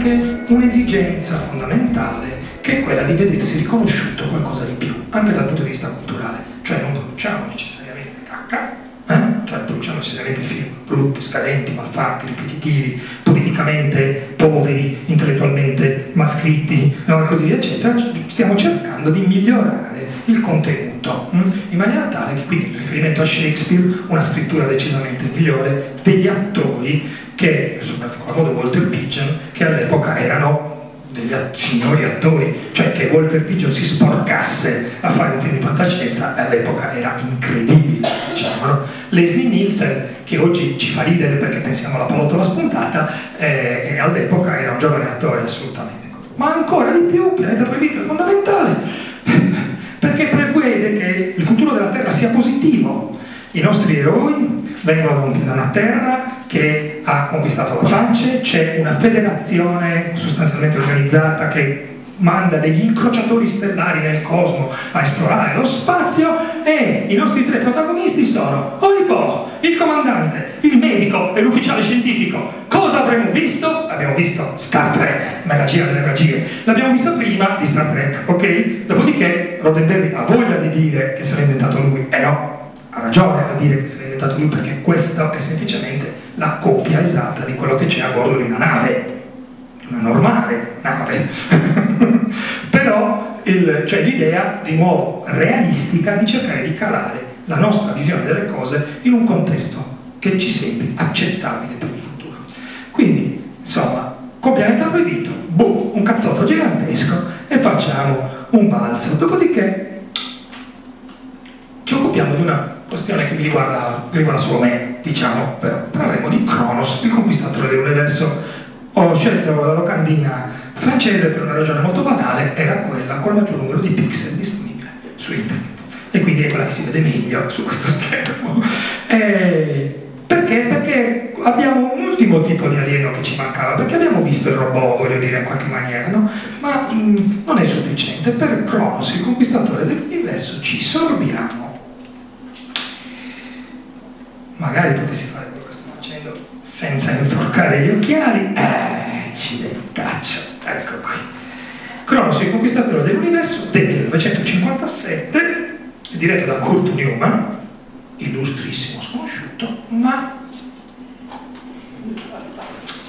anche un'esigenza fondamentale che è quella di vedersi riconosciuto qualcosa di più, anche dal punto di vista culturale. Cioè non produciamo necessariamente cacca, eh? cioè produciamo necessariamente film brutti, scadenti, malfatti, ripetitivi, politicamente poveri, intellettualmente mascritti, no? e così via, eccetera. Stiamo cercando di migliorare il contenuto mh? in maniera tale che quindi in riferimento a Shakespeare una scrittura decisamente migliore degli attori signori attori, cioè che Walter Pigeon si sporcasse a fare un film di fantascienza all'epoca era incredibile, diciamo, no? Leslie Nielsen, che oggi ci fa ridere perché pensiamo alla pallottola spuntata, eh, all'epoca era un giovane attore assolutamente. Ma ancora di più, Pianeta Proibito è fondamentale, perché prevede che il futuro della Terra sia positivo. I nostri eroi vengono da una terra che ha conquistato la pace, c'è una federazione sostanzialmente organizzata che manda degli incrociatori stellari nel cosmo a esplorare lo spazio e i nostri tre protagonisti sono Olipo, il comandante, il medico e l'ufficiale scientifico. Cosa avremmo visto? Abbiamo visto Star Trek, magia delle magie. L'abbiamo visto prima di Star Trek, ok? Dopodiché Roddenberry ha voglia di dire che se l'ha inventato lui, e no, ragione a dire che se l'ha inventato lui perché questa è semplicemente la copia esatta di quello che c'è a bordo di una nave, una normale nave. Però il- cioè l'idea, di nuovo, realistica di cercare di calare la nostra visione delle cose in un contesto che ci sembri accettabile per il futuro. Quindi, insomma, con Pianeta Proibito, boh, un cazzotto gigantesco e facciamo un balzo. Dopodiché occupiamo di una questione che mi riguarda, riguarda solo me, diciamo, però parleremo di Cronos, il conquistatore dell'universo. Ho scelto la locandina francese per una ragione molto banale, era quella con il maggior numero di pixel disponibile su internet. E quindi è quella che si vede meglio su questo schermo. Eh, perché? Perché abbiamo un ultimo tipo di alieno che ci mancava, perché abbiamo visto il robot, voglio dire, in qualche maniera, no? Ma mh, non è sufficiente. Per Cronos, il conquistatore dell'universo, ci sorbiamo magari potessi fare quello che sto facendo senza inforcare gli occhiali. Eh, accidentaccio, ecco qui. Cronos, il conquistatore dell'universo del 1957, diretto da Kurt Newman, illustrissimo sconosciuto, ma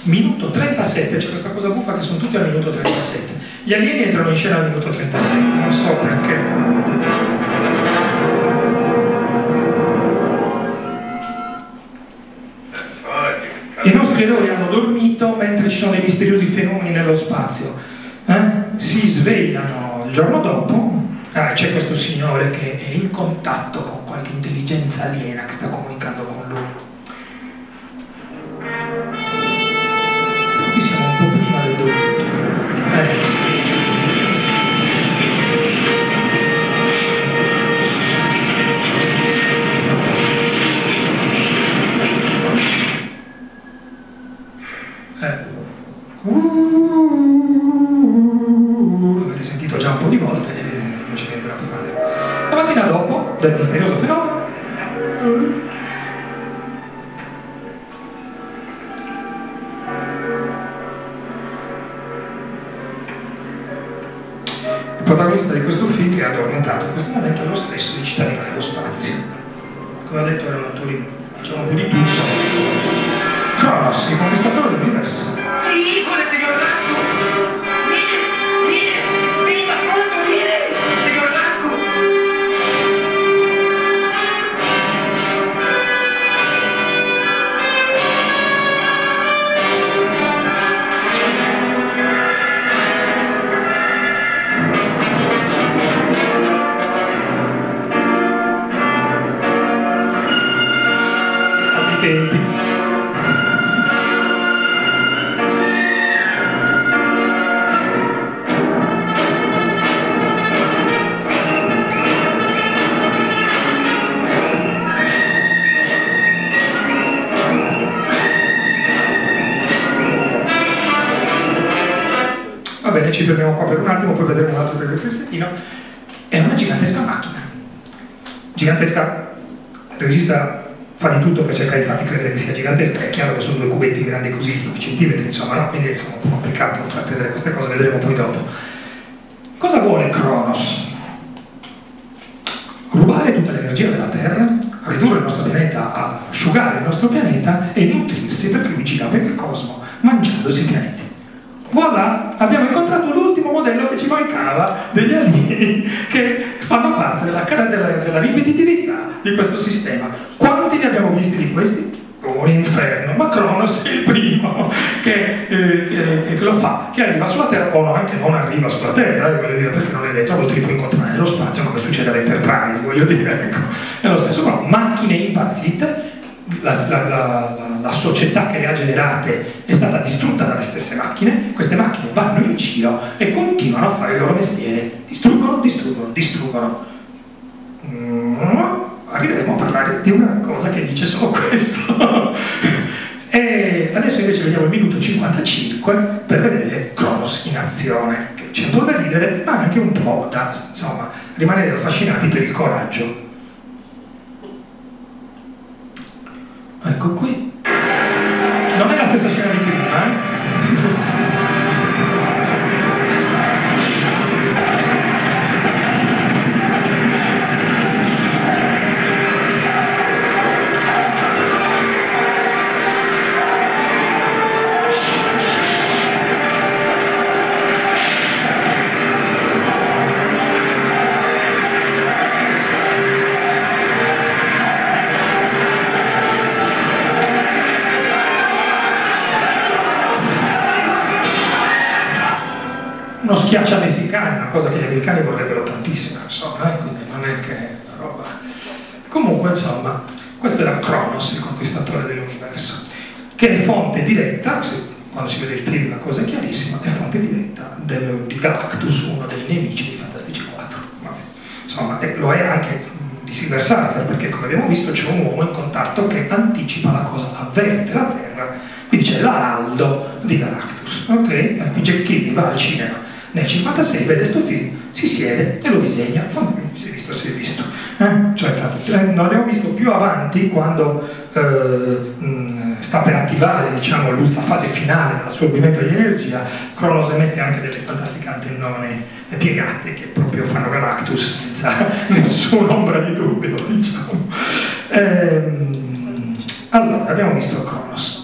minuto 37, c'è questa cosa buffa che sono tutti al minuto 37. Gli alieni entrano in scena al minuto 37, non so perché. I nostri eroi hanno dormito mentre ci sono dei misteriosi fenomeni nello spazio. Eh? Si svegliano il giorno dopo, ah, c'è questo signore che è in contatto con qualche intelligenza aliena che sta comunicando con lui. Uh, avete sentito già un po' di volte non c'è niente da fare. La mattina dopo del misterioso fenomeno. Il protagonista di questo film che è addormentato in questo momento è lo stesso di Cittadino dello Spazio. Come ho detto erano un così, 5 centimetri, insomma, no? Quindi è un po' complicato far credere queste cose, vedremo poi dopo. Cosa vuole Cronos? Rubare tutta l'energia della Terra, ridurre il nostro pianeta a asciugare il nostro pianeta e nutrirsi perché lui gira per il cosmo mangiandosi i pianeti. Voilà, abbiamo incontrato l'ultimo modello che ci mancava degli alieni che fanno parte della, della, della ripetitività di questo sistema. Quanti ne abbiamo visti di questi? Un inferno, ma Cronos è il primo che, eh, che, che lo fa, che arriva sulla Terra o anche non arriva sulla Terra, eh, dire, perché non è detto, volte li puoi incontrare nello spazio come succede all'Enterprise, voglio dire, ecco. È lo stesso, però macchine impazzite, la, la, la, la, società che le ha generate è stata distrutta dalle stesse macchine, queste macchine vanno in giro e continuano a fare il loro mestiere, distruggono, distruggono, distruggono. Mm, arriveremo a parlare di una cosa che dice solo questo. e adesso invece vediamo il minuto 55 per vedere Cronos in azione, che c'è un po' da ridere, ma anche un po' da insomma, rimanere affascinati per il coraggio Ecco qui. Cosa che gli americani vorrebbero tantissimo, insomma, eh? quindi non è che roba. Comunque, insomma, questo era Cronos, il conquistatore dell'universo, che è fonte diretta, quando si vede il film la cosa è chiarissima, è fonte diretta del, di Galactus, uno dei nemici di Fantastici 4. Vabbè. Insomma, e lo è anche di Silver Surfer, perché come abbiamo visto c'è un uomo in contatto che anticipa la cosa, avverte la Terra, quindi c'è l'araldo di Galactus. Ok? Qui Jack Kirby va al cinema nel 56 vede questo film, si siede e lo disegna, si è visto, si è visto. Eh? Cioè, eh, non l'abbiamo visto più avanti quando eh, sta per attivare diciamo, la fase finale dell'assorbimento di energia, Cronos emette anche delle fantastiche antennone piegate che proprio fanno Galactus senza nessuna ombra di dubbio, diciamo. Ehm, allora, abbiamo visto Cronos.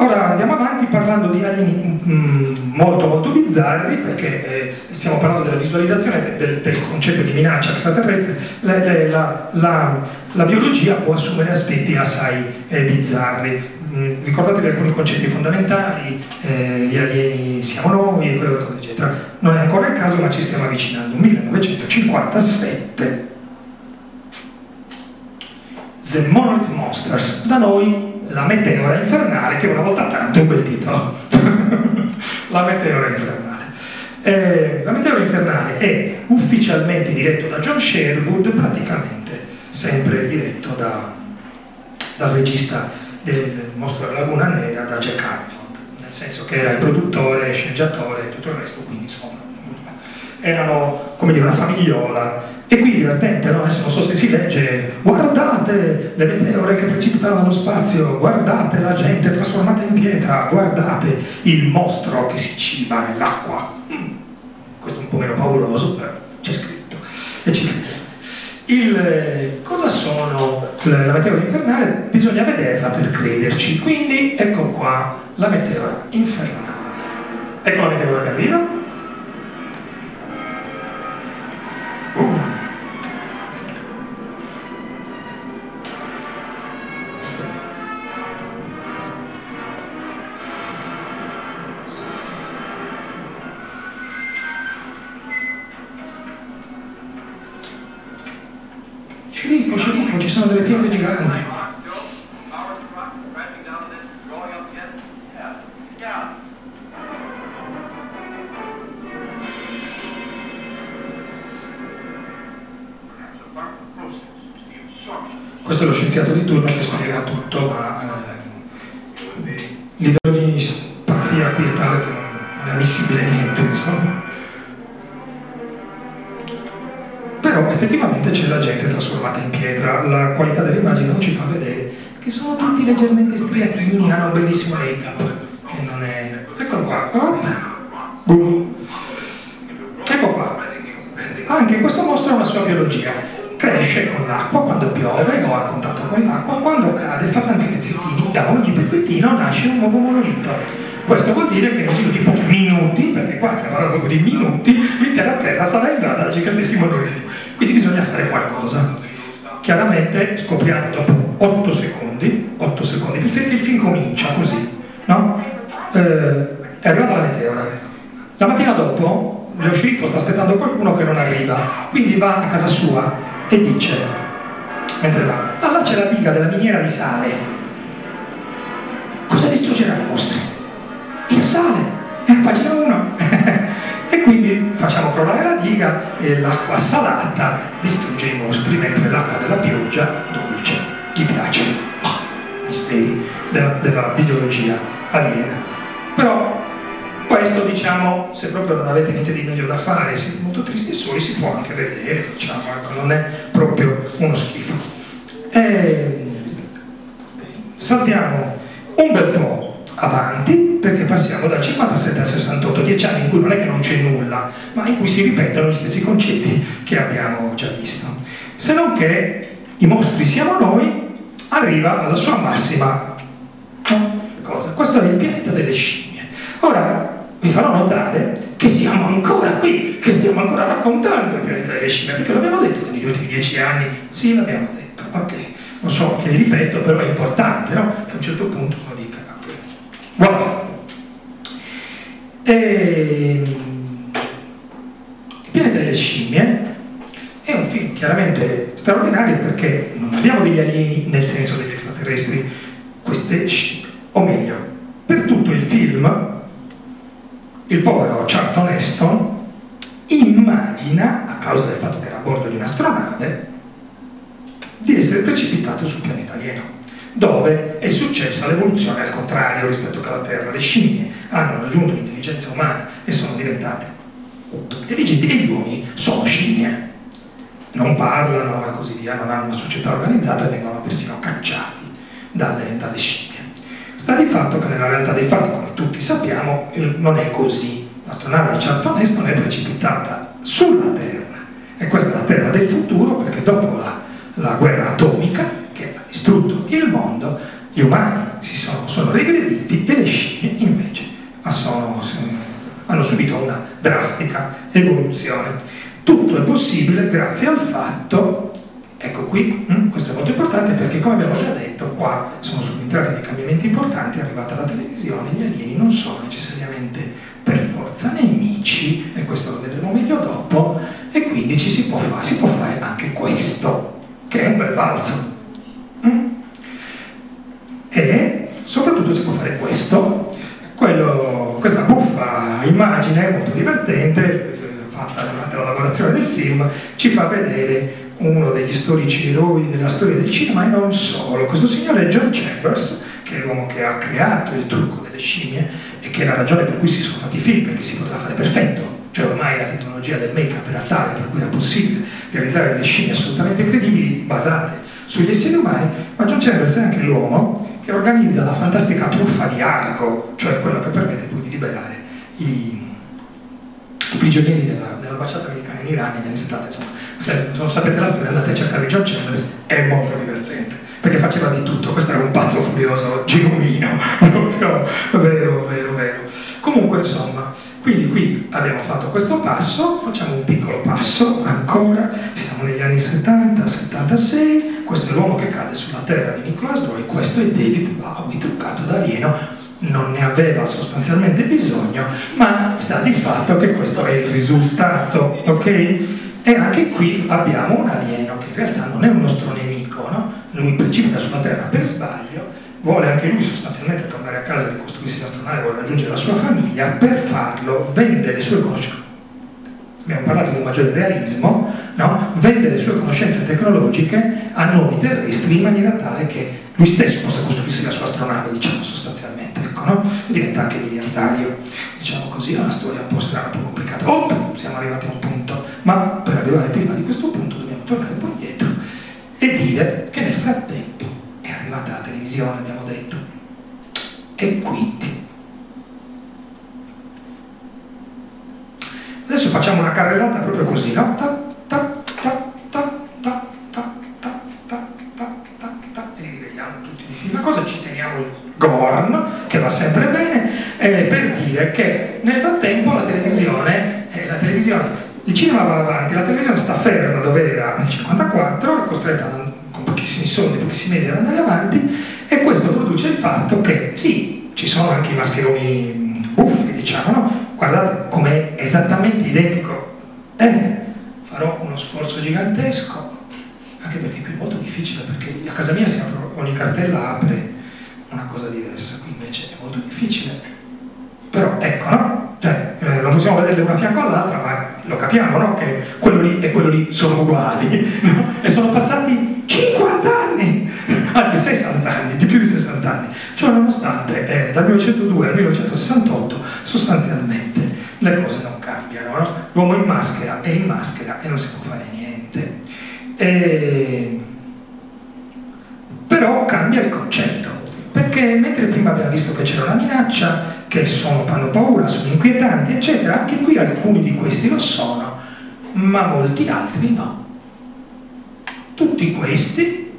Ora andiamo avanti parlando di alieni mm, molto molto bizzarri perché eh, stiamo parlando della visualizzazione del, del, concetto di minaccia extraterrestre, la, la, la, la biologia può assumere aspetti assai eh, bizzarri. Mm, ricordatevi alcuni concetti fondamentali, eh, gli alieni siamo noi, eccetera. Non è ancora il caso ma ci stiamo avvicinando. 1957 The Monolith Monsters, da noi la meteora infernale, che una volta tanto è quel titolo. la meteora infernale. Eh, la meteora infernale è ufficialmente diretto da John Sherwood, praticamente sempre diretto da, dal regista del Mostro della Laguna Nera, da Jack Hartford, nel senso che era il produttore, sceneggiatore e tutto il resto, quindi insomma erano come dire una famigliola e qui divertente, no? Adesso non so se si legge, guardate le meteore che precipitavano dallo spazio, guardate la gente trasformata in pietra, guardate il mostro che si ciba nell'acqua. Mm. Questo è un po' meno pauroso, però c'è scritto. Il, cosa sono la meteora infernale? Bisogna vederla per crederci. Quindi ecco qua la meteora infernale. Ecco la meteora che arriva. Sceriffo, sceriffo, ci sono delle pietre giganti. Trasformata in pietra, la qualità dell'immagine non ci fa vedere che sono tutti leggermente striatini, hanno un bellissimo make-up, che non è... Eccolo qua, oh. Ecco qua. Anche questo mostro ha una sua biologia cresce con l'acqua quando piove o a contatto con l'acqua, quando cade fa tanti pezzettini, da ogni pezzettino nasce un nuovo monolito. Questo vuol dire che nel giro di pochi minuti, perché qua stiamo parlando di minuti, l'intera Terra sarà invasa da giganteschi monoliti. Quindi bisogna fare qualcosa. Chiaramente scopriamo dopo 8 secondi, 8 secondi, il film comincia così, no? Eh, è arrivata la meteora. La mattina dopo lo sceriffo sta aspettando qualcuno che non arriva, quindi va a casa sua e dice, mentre va, allora c'è la diga della miniera di sale. Cosa distruggerà i mostri? Il sale, è a pagina 1. facciamo crollare la diga e l'acqua salata distrugge i mostri, mentre l'acqua della pioggia dolce gli piace. Oh, misteri della, della biologia aliena. Però questo, diciamo, se proprio non avete niente di meglio da fare, siete molto tristi e soli, si può anche vedere, diciamo, ecco, non è proprio uno schifo. E ehm, saltiamo un bel po' avanti perché passiamo dal 57 al 68, dieci anni in cui non è che non c'è nulla, ma in cui si ripetono gli stessi concetti che abbiamo già visto. Se non che i mostri siamo noi, arriva alla sua massima cosa. Questo è il pianeta delle scimmie. Ora, vi farò notare che siamo ancora qui, che stiamo ancora raccontando il pianeta delle scimmie, perché l'abbiamo detto negli ultimi dieci anni, sì l'abbiamo detto, ok, non so che ripeto, però è importante, no? Che a un certo punto uno dica, voilà. E... Il pianeta delle scimmie è un film chiaramente straordinario perché non abbiamo degli alieni nel senso degli extraterrestri, queste scimmie, o meglio, per tutto il film il povero Charlton Heston immagina, a causa del fatto che era a bordo di un'astronave, di essere precipitato sul pianeta alieno, dove è successa l'evoluzione al contrario rispetto alla Terra. Le scimmie hanno raggiunto l'intelligenza umana e sono diventate intelligenti e gli uomini sono scimmie. Non parlano e così via, non hanno una società organizzata e vengono persino cacciati dalle, dalle scimmie. Sta di fatto che nella realtà dei fatti, come tutti sappiamo, non è così. L'astronave Charlton Heston è precipitata sulla Terra e questa è la Terra del futuro perché dopo la, la guerra atomica che ha distrutto il mondo, gli umani sono, sono, regrediti e le scimmie invece sono, hanno subito una drastica evoluzione. Tutto è possibile grazie al fatto Ecco qui, hm, questo è molto importante perché come abbiamo già detto, qua sono subentrati dei cambiamenti importanti, è arrivata la televisione, gli alieni non sono necessariamente per forza nemici, e questo lo vedremo meglio dopo, e quindi ci si può fare, si può fare anche questo, che è un bel balzo. Hm? E soprattutto si può fare questo, quello, questa buffa immagine molto divertente, fatta durante la lavorazione del film, ci fa vedere uno degli storici eroi della storia del cinema e non solo. Questo signore è John Chambers, che è l'uomo che ha creato il trucco delle scimmie e che è la ragione per cui si sono fatti i film, perché si poteva fare perfetto. Cioè ormai la tecnologia del make-up era tale per cui era possibile realizzare delle scimmie assolutamente credibili, basate sugli esseri umani, ma John Chambers è anche l'uomo che organizza la fantastica truffa di Argo, cioè quello che permette poi di liberare i, i prigionieri della, dell'ambasciata americana in Iran negli anni 70, insomma se non sapete la storia andate a cercare John Chambers, è molto divertente, perché faceva di tutto, questo era un pazzo furioso, genuino, proprio vero, vero, vero. Comunque insomma, quindi qui abbiamo fatto questo passo, facciamo un piccolo passo ancora, siamo negli anni 70, 76, questo è l'uomo che cade sulla terra di Nicholas Roy, questo è David Bowie, truccato da alieno, non ne aveva sostanzialmente bisogno, ma sta di fatto che questo è il risultato, ok? E anche qui abbiamo un alieno che in realtà non è un nostro nemico, no? lui precipita sulla Terra per sbaglio, vuole anche lui sostanzialmente tornare a casa, ricostruirsi l'astronave, vuole raggiungere la sua famiglia, per farlo vende le sue conoscenze. abbiamo parlato di un maggiore realismo, no? vende le sue conoscenze tecnologiche a noi terrestri in maniera tale che lui stesso possa costruirsi la sua astronave, diciamo sostanzialmente, ecco, no? e diventa anche miliardario, diciamo così, è una storia un po' strana, un po' complicata. Oh, siamo arrivati a un punto, ma per arrivare prima di questo punto dobbiamo tornare un po' indietro e dire che nel frattempo è arrivata la televisione, abbiamo detto, e quindi adesso facciamo una carrellata proprio così, no? Ta, ta, ta, ta, ta, ta, ta, ta, ta, ta, ta, e li tutti di fila. Cosa ci teniamo il Gorn, che va sempre bene, eh, per dire che nel frattempo la televisione, eh, la televisione, il cinema va avanti, la televisione sta ferma dove era nel 54, è costretta ad- con pochissimi soldi, pochissimi mesi ad andare avanti, e questo produce il fatto che sì, ci sono anche i mascheroni buffi, diciamo, no? Guardate com'è esattamente identico. Eh, farò uno sforzo gigantesco, anche perché qui è molto difficile, perché a casa mia si apre, ogni cartella apre una cosa diversa, qui invece è molto difficile. Però ecco, no? Cioè, eh, non possiamo vederle una fianco all'altra, ma lo capiamo, no? Che quello lì e quello lì sono uguali, no? E sono passati 50 anni, anzi 60 anni, di più di 60 anni. Cioè, nonostante eh, dal 1902 al 1968 sostanzialmente le cose non cambiano, no? L'uomo in maschera è in maschera e non si può fare niente. E... Però cambia il concetto, perché mentre prima abbiamo visto che c'era una minaccia, che sono, fanno paura, sono inquietanti, eccetera, anche qui alcuni di questi lo sono, ma molti altri no. Tutti questi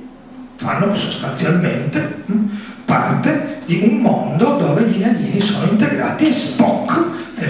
fanno sostanzialmente mh, parte di un mondo dove gli alieni sono integrati e Spock è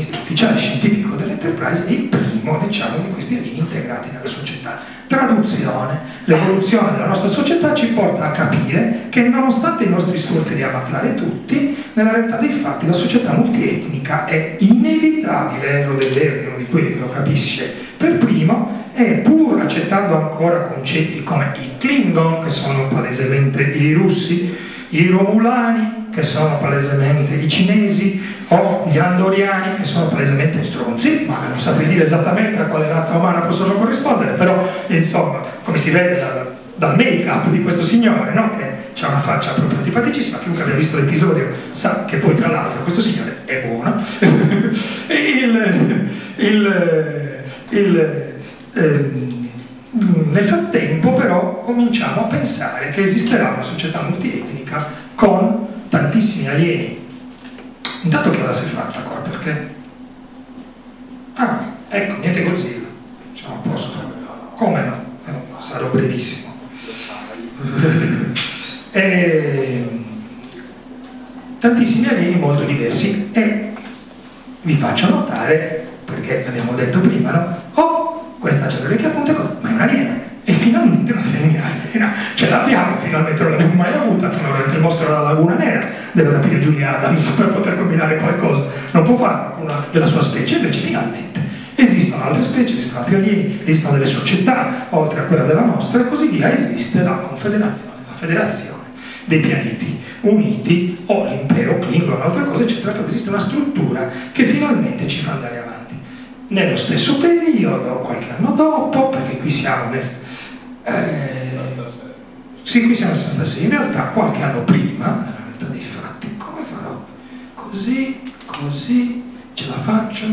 protagonista ufficiale scientifico dell'Enterprise è il primo, diciamo, di questi alieni integrati nella società. Traduzione. L'evoluzione della nostra società ci porta a capire che nonostante i nostri sforzi di ammazzare tutti, nella realtà dei fatti la società multietnica è inevitabile, lo deve dire uno di quelli che lo capisce per primo, e pur accettando ancora concetti come i Klingon, che sono palesemente i russi, i Romulani, che sono palesemente i cinesi, o gli Andoriani, che sono palesemente stronzi, ma non saprei dire esattamente a quale razza umana possono corrispondere, però insomma, come si vede dal, dal make-up di questo signore, no? che ha una faccia proprio antipaticissima, chiunque abbia visto l'episodio sa che poi tra l'altro questo signore è buono. il, il, il, ehm, nel frattempo però cominciamo a pensare che esisterà una società multietnica con tantissimi alieni. Intanto che cosa si è fatta qua? Perché? Ah, ecco, niente Godzilla. Siamo a posto. Come no? Eh, sarò brevissimo. e, tantissimi alieni molto diversi e vi faccio notare, perché l'abbiamo detto prima, no? Oh, questa c'è le punte, ma è un'aliena. E finalmente una femmina aliena. Ce l'abbiamo, finalmente non l'abbiamo mai avuta, finora il mostro della Laguna Nera deve rapire Giulia Adams per poter combinare qualcosa. Non può con una della sua specie, invece finalmente. Esistono altre specie, esistono altri alieni, esistono delle società, oltre a quella della nostra, e così via, esiste la confederazione, la federazione dei pianeti uniti o l'impero Klingon altre cose, eccetera, dove esiste una struttura che finalmente ci fa andare avanti. Nello stesso periodo, qualche anno dopo, perché qui siamo nel... eh, sì, qui siamo nel 66, in realtà qualche anno prima, nella realtà dei fatti, come farò? Così, così, ce la faccio?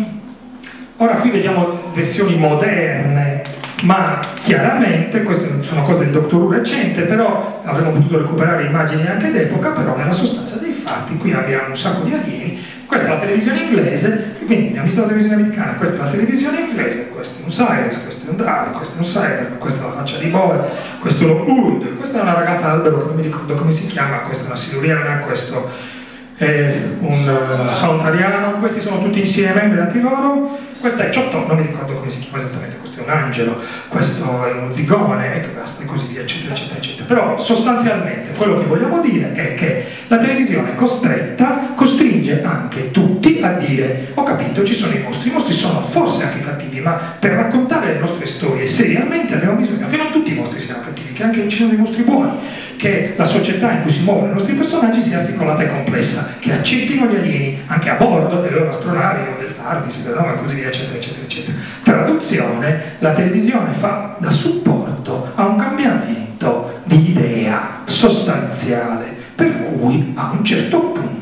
Ora qui vediamo versioni moderne, ma chiaramente, queste sono cose del Doctor Who recente, però avremmo potuto recuperare immagini anche d'epoca, però nella sostanza dei fatti qui abbiamo un sacco di alieni, questa è la televisione inglese, quindi abbiamo visto la televisione americana, questa è la televisione inglese, questo è un Cyrus, questo è un Dalek, questo è un Cyber, questa è la faccia di Boe, questo è uno Hood, questa è una ragazza albero che non mi ricordo come si chiama, questa è una siluriana, questo è un uh, soltariano, questi sono tutti insieme, beati loro, questa è Ciotto, non mi ricordo come si chiama esattamente, questo è un angelo, questo è uno zigone, e basta, e così via, eccetera, eccetera, eccetera. Però sostanzialmente quello che vogliamo dire è che la televisione costretta costringe anche tutti a dire ho capito, ci sono i mostri, i mostri sono forse anche cattivi, ma per raccontare le nostre storie seriamente abbiamo bisogno che non tutti i mostri siano cattivi, che anche ci sono dei mostri buoni, che la società in cui si muovono i nostri personaggi sia articolata e complessa, che accettino gli alieni anche a bordo delle loro astronavi o del TARDIS, no? e così via, eccetera, eccetera, eccetera. Traduzione, la televisione fa da supporto a un cambiamento di idea sostanziale, per cui a un certo punto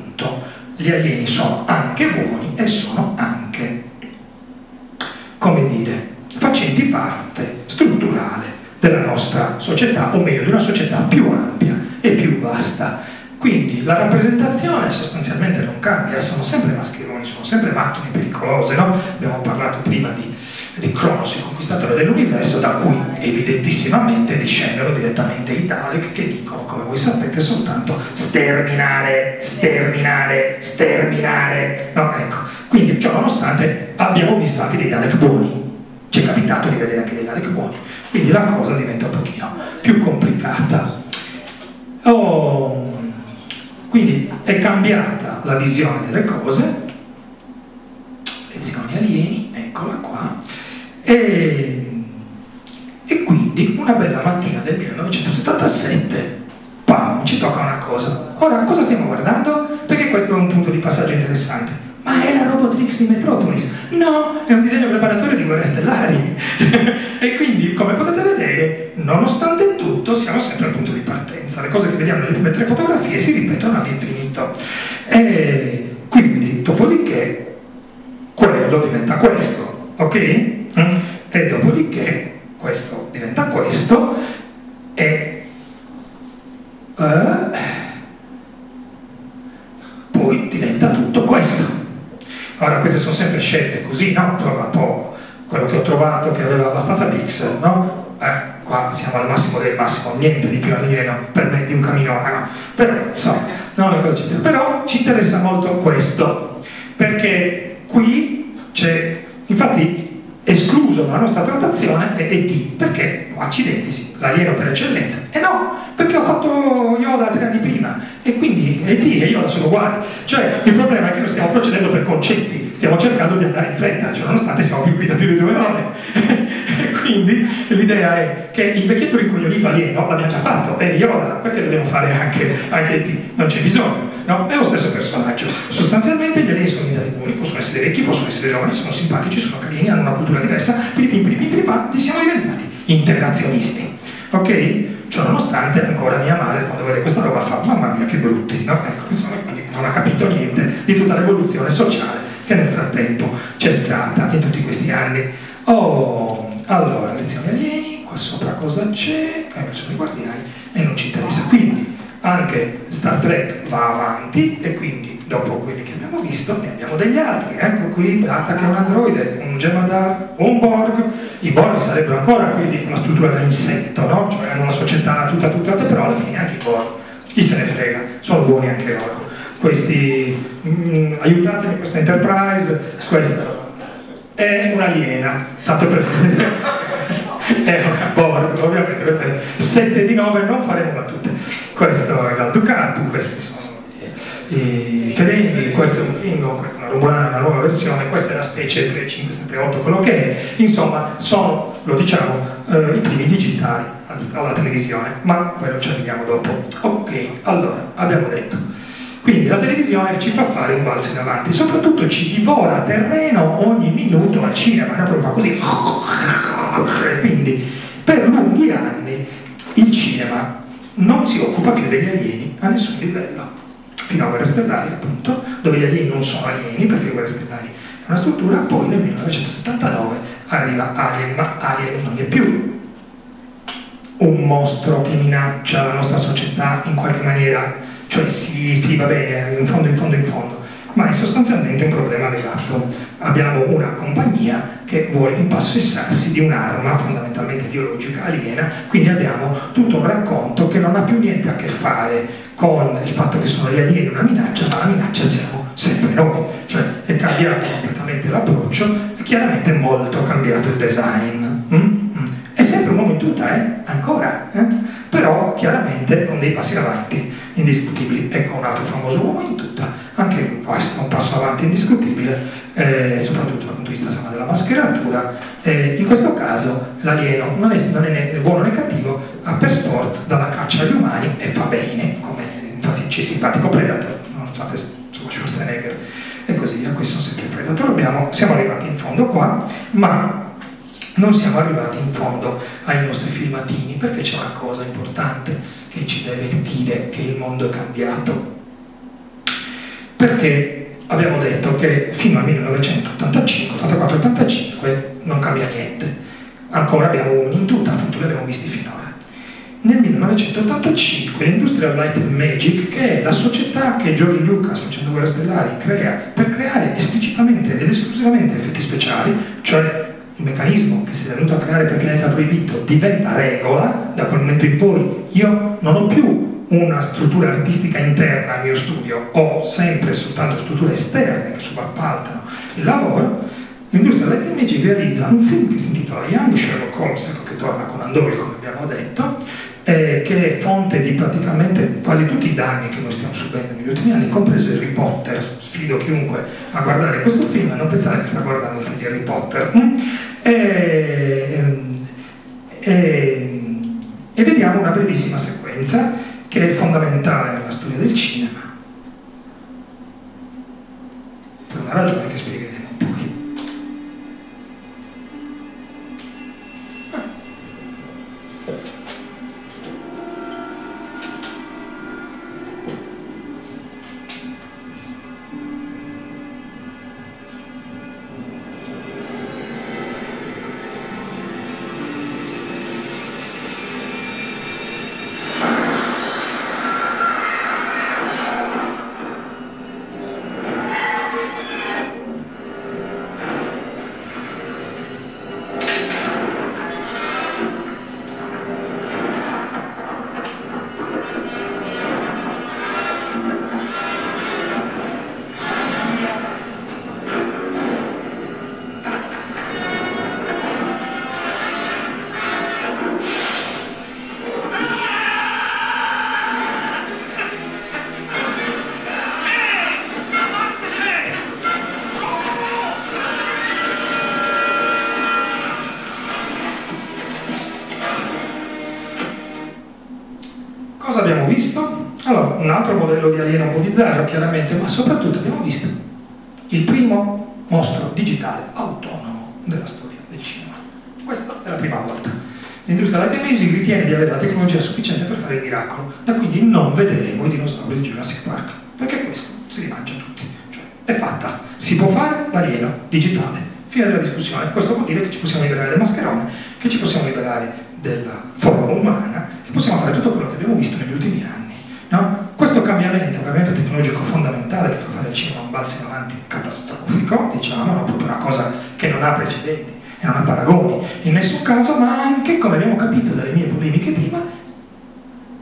gli alieni sono anche buoni e sono anche, come dire, facenti parte strutturale della nostra società, o meglio di una società più ampia e più vasta. Quindi la rappresentazione sostanzialmente non cambia, sono sempre mascheroni, sono sempre macchine pericolose, no? Abbiamo parlato prima di, di Cronos, il conquistatore dell'universo, da cui evidentissimamente discendono direttamente i Dalek che dicono, come voi sapete, soltanto sterminare, sterminare, sterminare. No, ecco. Quindi, ciò nonostante, abbiamo visto anche dei Dalek buoni. Ci è capitato di vedere anche dei Dalek buoni. Quindi la cosa diventa un pochino più complicata. Oh, quindi è cambiata la visione delle cose, lezioni alieni, eccola qua, e, e quindi una bella mattina del 1977, pam, ci tocca una cosa. Ora, cosa stiamo guardando? Perché questo è un punto di passaggio interessante. Ma è la Robotrix di Metropolis? No, è un disegno preparatorio di guerre stellari. e quindi, come potete vedere, nonostante tutto, siamo sempre al punto di partenza. Le cose che vediamo nelle prime tre fotografie si ripetono all'infinito. E quindi, dopodiché, quello diventa questo, ok? E dopodiché, questo diventa questo, e... eh, poi diventa tutto questo. Ora queste sono sempre scelte così, no? Trova un po' quello che ho trovato che aveva abbastanza pixel, no? Eh, qua siamo al massimo del massimo, niente di più alieno per me di un camminone, no? Però, insomma, no, però ci interessa molto questo, perché qui c'è, infatti escluso dalla nostra trattazione è ET, perché accidenti sì, l'alieno per eccellenza. E no, perché ho fatto Yoda tre anni prima e quindi ET e Yoda sono uguali. Cioè il problema è che noi stiamo procedendo per concetti, stiamo cercando di andare in fretta, cioè, nonostante siamo più qui da più di due ore. quindi l'idea è che il vecchietto rincoglionito alieno l'abbiamo già fatto, è Yoda, perché dobbiamo fare anche, anche ET? Non c'è bisogno. No, è lo stesso personaggio. Sostanzialmente gli alieni sono diventati buoni, essere vecchi, possono essere giovani, sono simpatici, sono carini, hanno una cultura diversa, piripim, piripim, piripam, ti siamo diventati integrazionisti. Ok? Ciò nonostante ancora mia madre quando vede questa roba fa mamma mia che brutti, no? Ecco, insomma, non ha capito niente di tutta l'evoluzione sociale che nel frattempo c'è stata in tutti questi anni. Oh, allora, lezioni alieni, qua sopra cosa c'è? Eh, sono i guardiani e non ci interessa. Quindi, anche Star Trek va avanti e quindi dopo quelli che abbiamo visto ne abbiamo degli altri. Ecco qui data che è un androide, un Gemadar, un Borg. I Borg sarebbero ancora quindi una struttura da insetto, no? Cioè hanno una società tutta tutta, però alla fine anche i Borg. Chi se ne frega, sono buoni anche loro. Questi, mm, aiutatemi questa Enterprise, questa è un'aliena, tanto per è una Borg, ovviamente questa è 7 di 9, non faremo battute. Questo è la Ducati, questi sono i treni, questo è un Klingon, questa è una Romulana, una nuova versione, questa è la specie 3578, quello che è, insomma sono, lo diciamo, eh, i primi digitali alla televisione, ma quello ci arriviamo dopo. Ok, allora, abbiamo detto. Quindi la televisione ci fa fare un balzo in avanti, soprattutto ci divora terreno ogni minuto al cinema, proprio fa così. Quindi per lunghi anni il cinema non si occupa più degli alieni a nessun livello, fino a Guerre Stellari appunto, dove gli alieni non sono alieni perché Guerre Stellari è una struttura, poi nel 1979 arriva Alien, ma Alien non è più un mostro che minaccia la nostra società in qualche maniera, cioè sì, sì va bene, in fondo, in fondo, in fondo, ma è sostanzialmente un problema legato. Abbiamo una compagnia che vuole impossessarsi di un'arma fondamentalmente biologica aliena, quindi abbiamo tutto un racconto che non ha più niente a che fare con il fatto che sono gli alieni una minaccia, ma la minaccia siamo sempre noi, cioè è cambiato completamente l'approccio e chiaramente molto cambiato il design. Mm? Mm. È sempre un uomo in tutta, eh? Ancora, eh? Però chiaramente con dei passi avanti indiscutibili. Ecco un altro famoso uomo in tutta, anche questo un passo avanti indiscutibile, eh, soprattutto dal punto di vista insomma, della mascheratura. Eh, in questo caso l'alieno non è, non è né buono né cattivo, ha per sport dalla caccia agli umani e fa bene, come infatti c'è simpatico Predator, nonostante insomma, Schwarzenegger e così via, questi sono sempre Predator. Abbiamo, siamo arrivati in fondo qua, ma non siamo arrivati in fondo ai nostri filmatini perché c'è una cosa importante che ci deve dire che il mondo è cambiato. Perché abbiamo detto che fino al 1985, 84-85 non cambia niente. Ancora abbiamo uomini in tuta, appunto li abbiamo visti finora. Nel 1985 l'Industrial Light and Magic, che è la società che George Lucas, facendo Guerre Stellari, crea per creare esplicitamente ed esclusivamente effetti speciali, cioè il meccanismo che si è venuto a creare per Pianeta Proibito diventa regola, da quel momento in poi io non ho più una struttura artistica interna al mio studio, ho sempre soltanto strutture esterne che subappaltano il lavoro, l'industria Magic realizza un film che si intitola Young Sherlock Holmes, che torna con Andori come abbiamo detto, eh, che è fonte di praticamente quasi tutti i danni che noi stiamo subendo negli ultimi anni, compreso Harry Potter. Sfido chiunque a guardare questo film e non pensare che sta guardando il film di Harry Potter. Mm? E, e, e vediamo una brevissima sequenza che è fondamentale nella storia del cinema, per una ragione che spiegheremo poi. Cosa modello di alieno un po' bizzarro, chiaramente, ma soprattutto abbiamo visto il primo mostro digitale autonomo della storia del cinema. Questa è la prima volta. L'industria and Magic ritiene di avere la tecnologia sufficiente per fare il miracolo, e quindi non vedremo i dinosauri di Jurassic Park, perché questo si rimangia tutti. Cioè, è fatta, si può fare l'alieno digitale. Fine della discussione. Questo vuol dire che ci possiamo liberare del mascherone, che ci possiamo liberare della forma umana, che possiamo fare tutto quello che abbiamo visto negli ultimi anni. No? Questo cambiamento, cambiamento tecnologico fondamentale che fa fare il cinema un balzo in avanti catastrofico, diciamo, no? proprio una cosa che non ha precedenti e non ha paragoni in nessun caso, ma anche, come abbiamo capito dalle mie polemiche prima,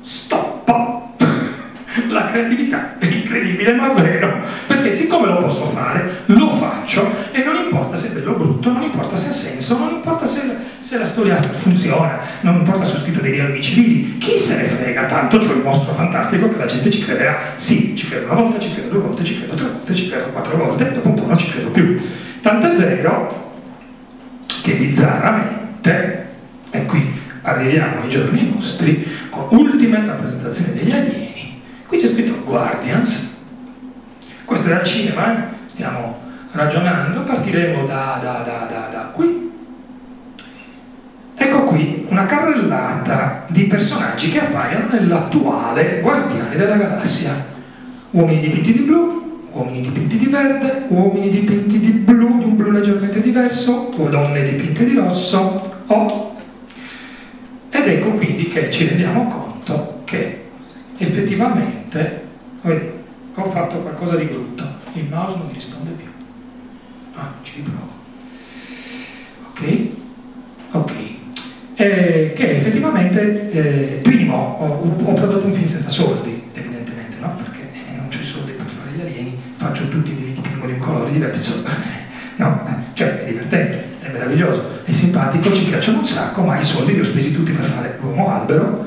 stoppa la creatività. È incredibile, ma vero, perché siccome lo posso fare, lo faccio e non importa se è bello o brutto, non importa se ha senso, non importa se, se la storia funziona, non importa se ho scritto dei dialoghi civili, chi se ne frega tanto, c'è un mostro fantastico che la gente ci crederà. Sì, ci credo una volta, ci credo due volte, ci credo tre volte, ci credo quattro volte, dopo un po' non ci credo più. Tant'è vero che bizzarramente, e qui arriviamo ai giorni nostri, con ultima rappresentazione degli alieni, Qui c'è scritto Guardians, questo è al cinema, eh? stiamo ragionando, partiremo da, da, da, da, qui. Ecco qui una carrellata di personaggi che appaiono nell'attuale Guardiani della Galassia. Uomini dipinti di blu, uomini dipinti di verde, uomini dipinti di blu, di un blu leggermente diverso, o donne dipinte di rosso, oh. Ed ecco quindi che ci rendiamo conto che effettivamente vedete, ho fatto qualcosa di brutto, il mouse non mi risponde più. Ah, ci riprovo. Ok? Ok. Eh, che effettivamente, eh, primo, ho, ho, prodotto un film senza soldi, evidentemente, no? Perché eh, non c'ho i soldi per fare gli alieni, faccio tutti dei dipingo di un colore diverso. no? Cioè, è divertente, è meraviglioso, è simpatico, ci piacciono un sacco, ma i soldi li ho spesi tutti per fare l'uomo albero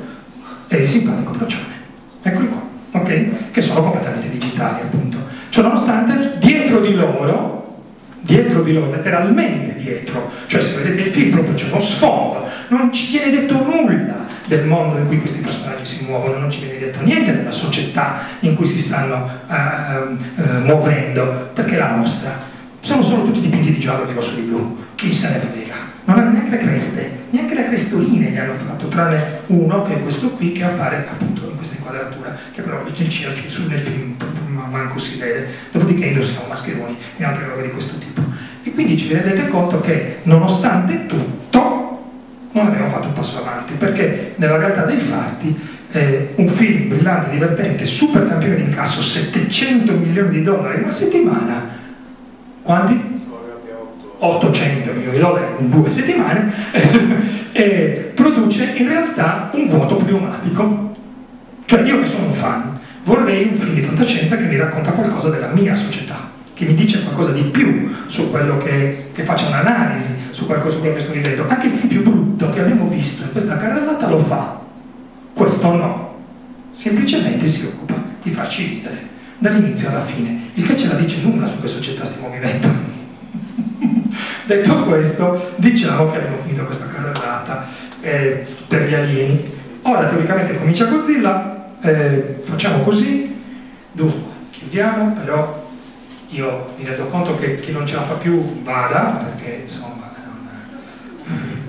e il simpatico procione. Eccoli qua, ok? Che sono completamente digitali, appunto. Cioè, nonostante dietro di loro, dietro di loro, letteralmente dietro, cioè se vedete il film proprio c'è uno sfondo, non ci viene detto nulla del mondo in cui questi personaggi si muovono, non ci viene detto niente della società in cui si stanno uh, uh, muovendo, perché la nostra sono solo tutti dipinti di giallo, di rosso, di blu, chi se ne frega? Non hanno neanche le creste, neanche le crestoline gli hanno fatto, tranne uno che è questo qui che appare appunto in questa inquadratura, che però film, nel film ma manco si vede, dopodiché indossiamo mascheroni e altre robe di questo tipo. E quindi ci rendete conto che nonostante tutto non abbiamo fatto un passo avanti, perché nella realtà dei fatti eh, un film brillante, divertente, super campione di incasso, 700 milioni di dollari in una settimana, quanti? 800 milioni di dollari in due settimane, produce in realtà un vuoto pneumatico. Cioè io che sono un fan, vorrei un film di fantascienza che mi racconta qualcosa della mia società, che mi dice qualcosa di più su quello che, che faccia un'analisi su, qualcosa, su quello che sto vivendo. Anche il film più brutto che abbiamo visto in questa carrellata lo fa, questo no, semplicemente si occupa di farci ridere dall'inizio alla fine, il che ce la dice lunga su che società stiamo vivendo. Detto questo, diciamo che abbiamo finito questa carrellata eh, per gli alieni. Ora teoricamente comincia Godzilla, eh, facciamo così, dunque chiudiamo, però io mi rendo conto che chi non ce la fa più vada, perché insomma... Non...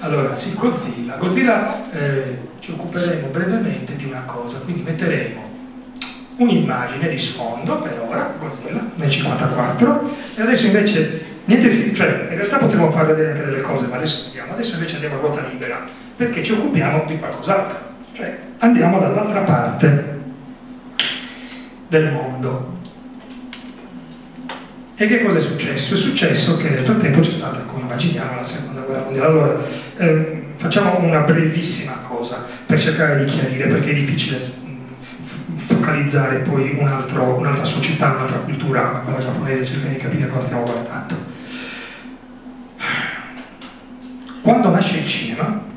Allora, sì, Godzilla. Godzilla eh, ci occuperemo brevemente di una cosa, quindi metteremo un'immagine di sfondo per ora, Godzilla, nel 54, e adesso invece, niente, cioè in realtà potremmo far vedere anche delle cose, ma adesso andiamo, adesso invece andiamo a ruota libera, perché ci occupiamo di qualcos'altro, cioè andiamo dall'altra parte del mondo. E che cosa è successo? È successo che nel frattempo c'è stata, come immaginiamo, la seconda guerra mondiale. Allora, ehm, facciamo una brevissima cosa per cercare di chiarire, perché è difficile focalizzare poi un altro, un'altra società, un'altra cultura come quella giapponese, cercare di capire cosa stiamo guardando. Quando nasce il cinema,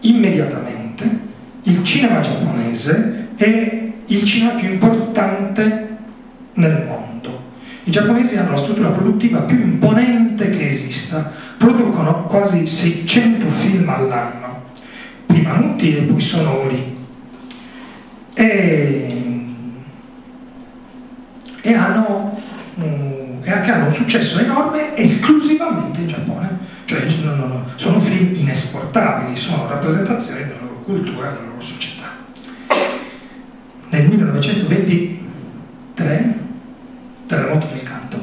immediatamente il cinema giapponese è il cinema più importante nel mondo. I giapponesi hanno la struttura produttiva più imponente che esista, producono quasi 600 film all'anno, prima muti e poi sonori, e, e, hanno, um, e anche hanno un successo enorme esclusivamente in Giappone, cioè no, no, no, sono film inesportabili, sono rappresentazioni della loro cultura della loro società. Nel 1923, terremoto del canto,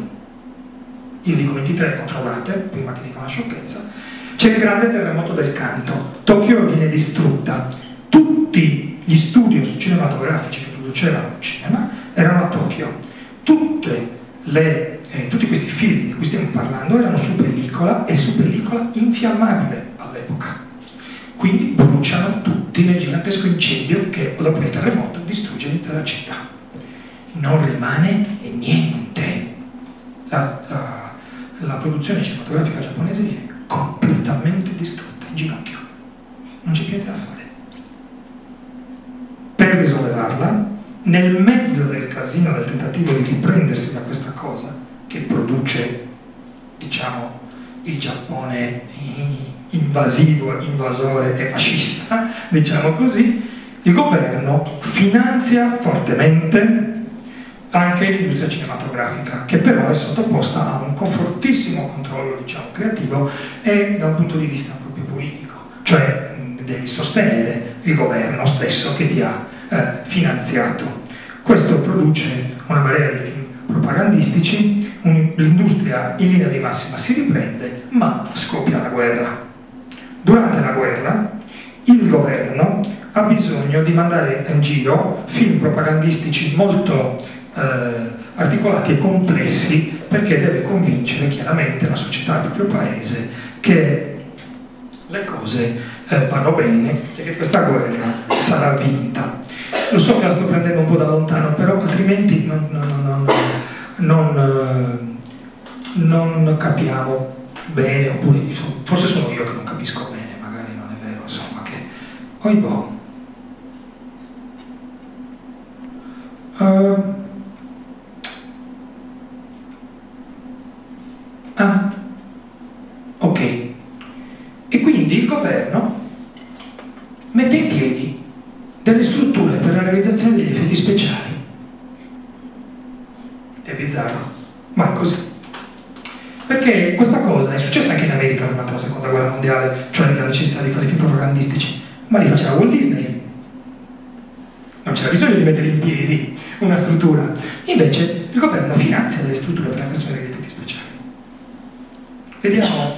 io dico 23, controllate, prima che dica una sciocchezza, c'è il grande terremoto del canto, Tokyo viene distrutta, tutti gli studios cinematografici che producevano cinema erano a Tokyo. Le, eh, tutti questi film di cui stiamo parlando erano su pellicola e su pellicola infiammabile all'epoca. Quindi bruciano tutti nel gigantesco incendio che dopo il terremoto distrugge l'intera città. Non rimane niente. La, la, la produzione cinematografica giapponese viene completamente distrutta, in ginocchio. Non c'è niente da fare per risollevarla, nel mezzo del casino, del tentativo di riprendersi da questa cosa che produce, diciamo, il Giappone invasivo, invasore e fascista, diciamo così, il governo finanzia fortemente anche l'industria cinematografica, che però è sottoposta a un confortissimo controllo diciamo, creativo e da un punto di vista proprio politico, cioè devi sostenere il governo stesso che ti ha eh, finanziato. Questo produce una marea di film propagandistici, l'industria in linea di massima si riprende, ma scoppia la guerra. Durante la guerra il governo ha bisogno di mandare in giro film propagandistici molto eh, articolati e complessi perché deve convincere chiaramente la società del proprio paese che le cose eh, vanno bene e che questa guerra sarà vinta. Lo so che la sto prendendo un po' da lontano, però altrimenti non, non, non, non capiamo bene, oppure forse sono io che non capisco bene, magari non è vero, insomma, che... Oi boh. Uh, ah, ok. E quindi il governo mette in piedi delle strutture per la realizzazione degli effetti speciali. È bizzarro, ma è così. Perché questa cosa è successa anche in America durante la seconda guerra mondiale, cioè la necessità di fare film propagandistici, ma li faceva Walt Disney. Non c'era bisogno di mettere in piedi una struttura. Invece il governo finanzia delle strutture per la creazione degli effetti speciali. Vediamo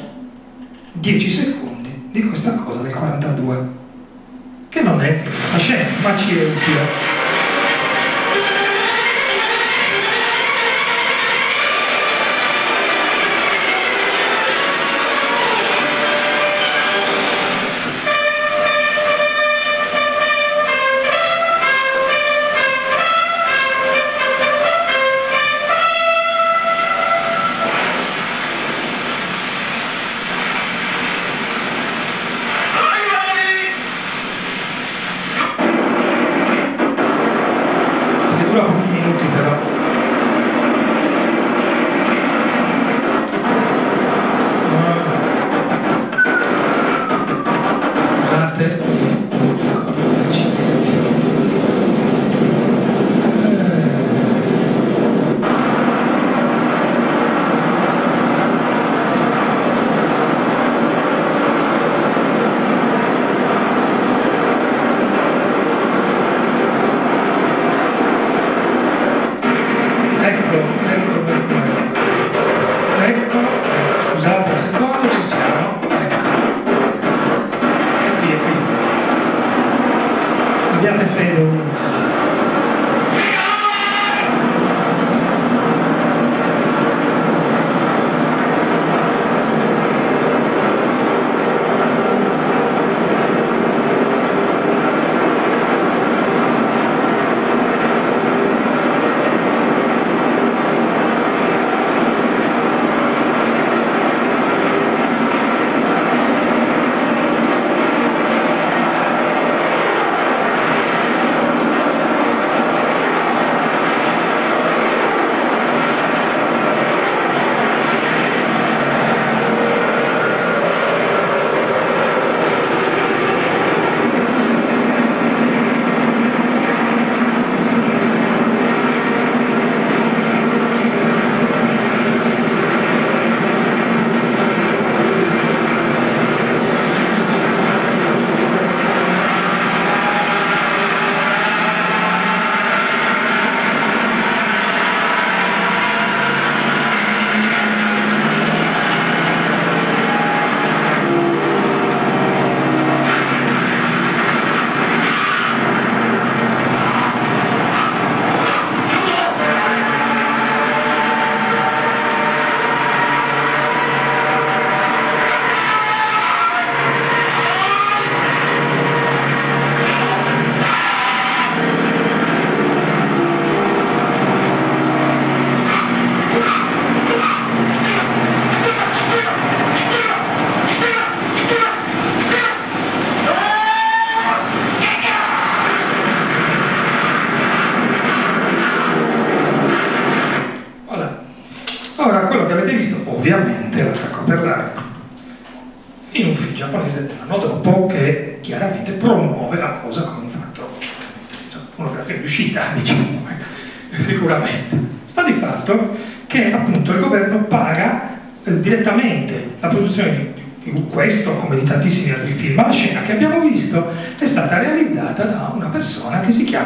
10 secondi di questa cosa del 42, che non è fantascienza, ma ci è utile.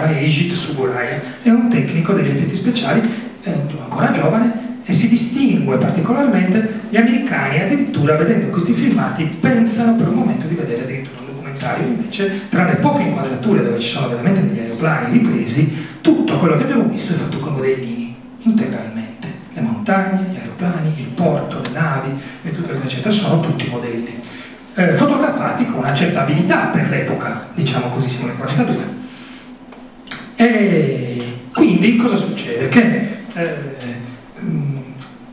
Chiama Eiji Tsuburaya, è un tecnico degli effetti speciali, è ancora giovane e si distingue particolarmente gli americani addirittura vedendo questi filmati pensano per un momento di vedere addirittura un documentario. Invece tranne poche inquadrature dove ci sono veramente degli aeroplani ripresi tutto quello che abbiamo visto è fatto con modellini integralmente. Le montagne, gli aeroplani, il porto, le navi e tutto eccetera sono tutti modelli eh, fotografati con una certa abilità per l'epoca diciamo così siamo nel 42 e quindi cosa succede? Che eh, mh,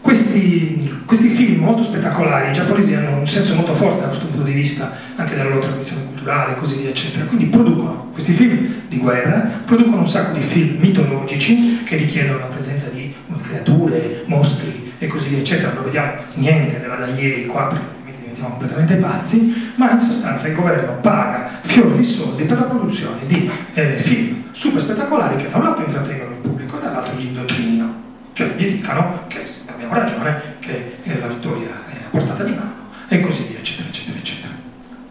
questi, questi film molto spettacolari, i giapponesi hanno un senso molto forte da questo punto di vista, anche della loro tradizione culturale, così via, eccetera. Quindi producono questi film di guerra, producono un sacco di film mitologici che richiedono la presenza di creature, mostri e così via, eccetera. Non vediamo niente della da ieri qua perché diventiamo completamente pazzi, ma in sostanza il governo paga fior di soldi per la produzione di eh, film super spettacolari che da un lato intrattengono il pubblico e dall'altro gli indottrinano. Cioè gli dicano che abbiamo ragione, che eh, la vittoria è a portata di mano e così via, eccetera, eccetera, eccetera.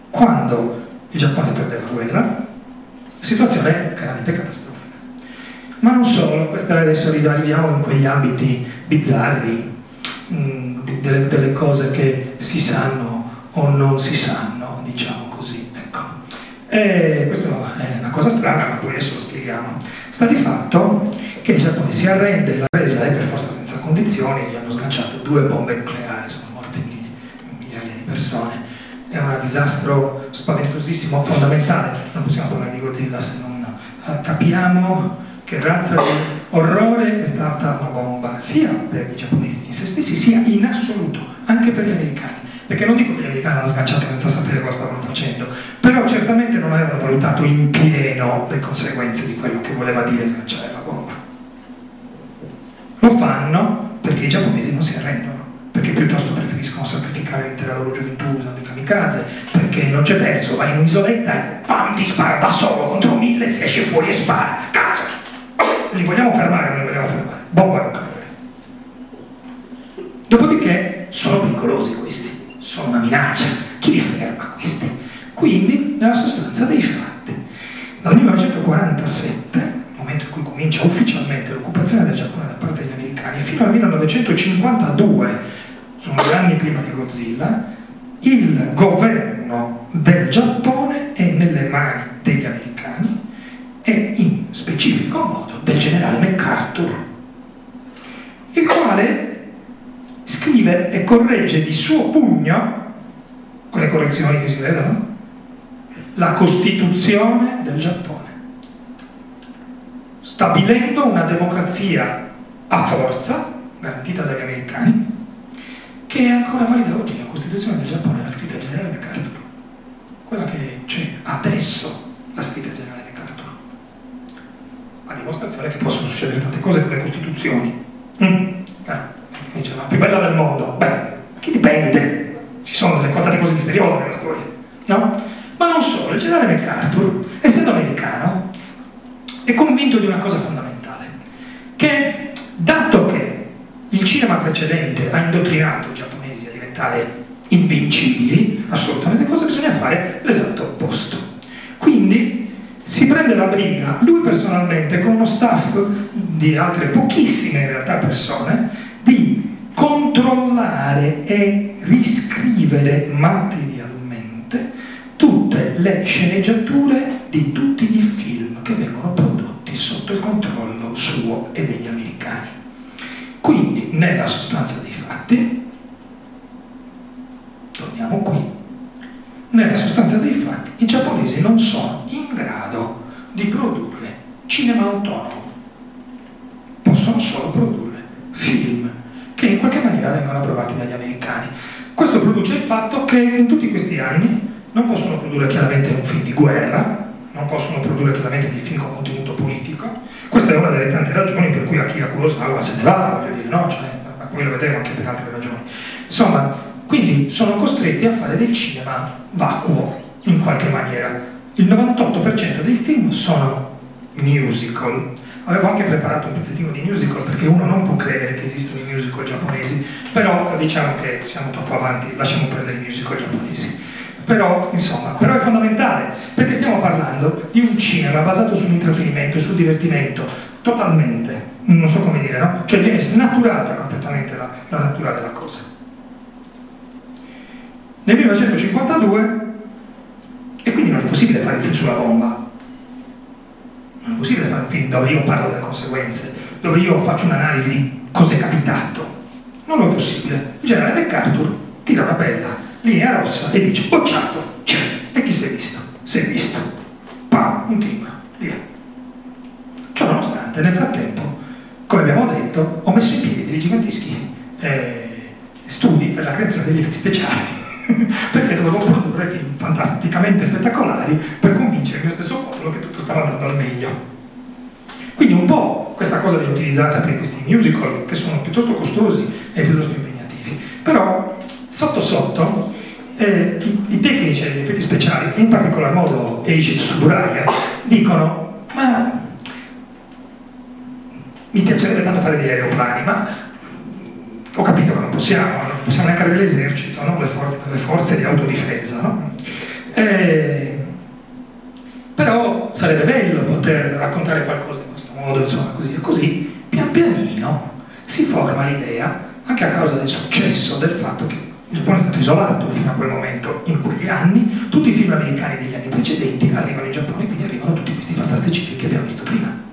Quando il Giappone perde la guerra, la situazione è chiaramente catastrofica. Ma non solo, questa adesso arriviamo in quegli ambiti bizzarri, mh, delle, delle cose che si sanno o non si sanno, diciamo così. Ecco. E questa è una cosa strana, ma poi adesso lo spieghiamo. Sta di fatto che il Giappone si arrende, la resa è per forza senza condizioni, gli hanno sganciato due bombe nucleari, sono morte migliaia di persone. È un disastro spaventosissimo, fondamentale. Non possiamo parlare di Godzilla se non eh, capiamo che razza di orrore è stata la bomba, sia per i giapponesi in se stessi, sia in assoluto, anche per gli americani. Perché non dico che gli americani l'hanno sganciato senza sapere cosa stavano facendo, però certamente non avevano valutato in pieno le conseguenze di quello che voleva dire sganciare la bomba. Lo fanno perché i giapponesi non si arrendono, perché piuttosto preferiscono sacrificare l'intera loro gioventù usando i kamikaze, perché non c'è verso, vai in un'isoletta e pam, ti spara da solo contro mille, si esce fuori e spara. Cazzo! Li vogliamo fermare, non li vogliamo fermare. Bomba nucleare. Dopodiché sono pericolosi questi, sono una minaccia. Chi li ferma questi? Quindi, nella sostanza dei fatti, dal 1947, momento in cui comincia ufficialmente l'occupazione del Giappone da parte degli americani, fino al 1952, sono due anni prima di Godzilla, il governo del Giappone è nelle mani degli americani e in specifico modo del generale MacArthur, il quale scrive e corregge di suo pugno, con le correzioni che si vedono, la Costituzione del Giappone, stabilendo una democrazia a forza, garantita dagli americani, che è ancora valida oggi. La Costituzione del Giappone l'ha scritta il generale MacArthur, quella che c'è adesso, la scritta generale MacArthur, a dimostrazione che possono succedere tante cose con le Costituzioni. Mm. Eh dice la più bella del mondo. Beh, chi dipende? Ci sono delle tante cose misteriose nella storia, no? Ma non solo, il generale MacArthur, essendo americano, è convinto di una cosa fondamentale, che dato che il cinema precedente ha indottrinato i giapponesi a diventare invincibili, assolutamente cosa bisogna fare? L'esatto opposto. Quindi si prende la briga, lui personalmente, con uno staff di altre pochissime in realtà persone, di controllare e riscrivere materialmente tutte le sceneggiature di tutti i film che vengono prodotti sotto il controllo suo e degli americani. Quindi, nella sostanza dei fatti, torniamo qui, nella sostanza dei fatti i giapponesi non sono in grado di produrre cinema autonomo, possono solo produrre film che in qualche maniera vengono approvati dagli americani. Questo produce il fatto che in tutti questi anni non possono produrre chiaramente un film di guerra, non possono produrre chiaramente dei film con contenuto politico. Questa è una delle tante ragioni per cui Akira Kurosawa se ne va, voglio dire, no? Cioè, ma come lo vedremo anche per altre ragioni. Insomma, quindi sono costretti a fare del cinema vacuo, in qualche maniera. Il 98% dei film sono musical, Avevo anche preparato un pezzettino di musical perché uno non può credere che esistono i musical giapponesi, però diciamo che siamo troppo avanti, lasciamo perdere i musical giapponesi. Però, insomma, però è fondamentale, perché stiamo parlando di un cinema basato sull'intrattenimento e sul divertimento, totalmente, non so come dire, no? Cioè viene snaturata completamente la, la natura della cosa. Nel 1952, e quindi non è possibile fare il film sulla bomba, non è possibile fare un film dove io parlo delle conseguenze, dove io faccio un'analisi di cosa è capitato. Non è possibile. Il generale MacArthur tira una bella linea rossa e dice bocciato. C'è. E chi si è visto? Si è visto. Pam, un timbro, via. Ciò nonostante, nel frattempo, come abbiamo detto, ho messo in piedi dei giganteschi eh, studi per la creazione degli effetti speciali perché dovevo produrre film fantasticamente spettacolari per convincere il mio stesso popolo che tutto stava andando al meglio. Quindi un po' questa cosa viene utilizzata per questi musical che sono piuttosto costosi e piuttosto impegnativi, però sotto sotto eh, i, tecnici degli effetti speciali, in particolar modo Eiji Tsuburaya, dicono ma mi piacerebbe tanto fare degli aeroplani, ma ho capito che non possiamo, non possiamo neanche avere l'esercito, no? le, for- le, forze di autodifesa. No? E... Però sarebbe bello poter raccontare qualcosa in questo modo, insomma, così e così, pian pianino si forma l'idea, anche a causa del successo del fatto che il Giappone è stato isolato fino a quel momento, in quegli anni, tutti i film americani degli anni precedenti arrivano in Giappone, quindi arrivano tutti questi fantastici film che abbiamo visto prima.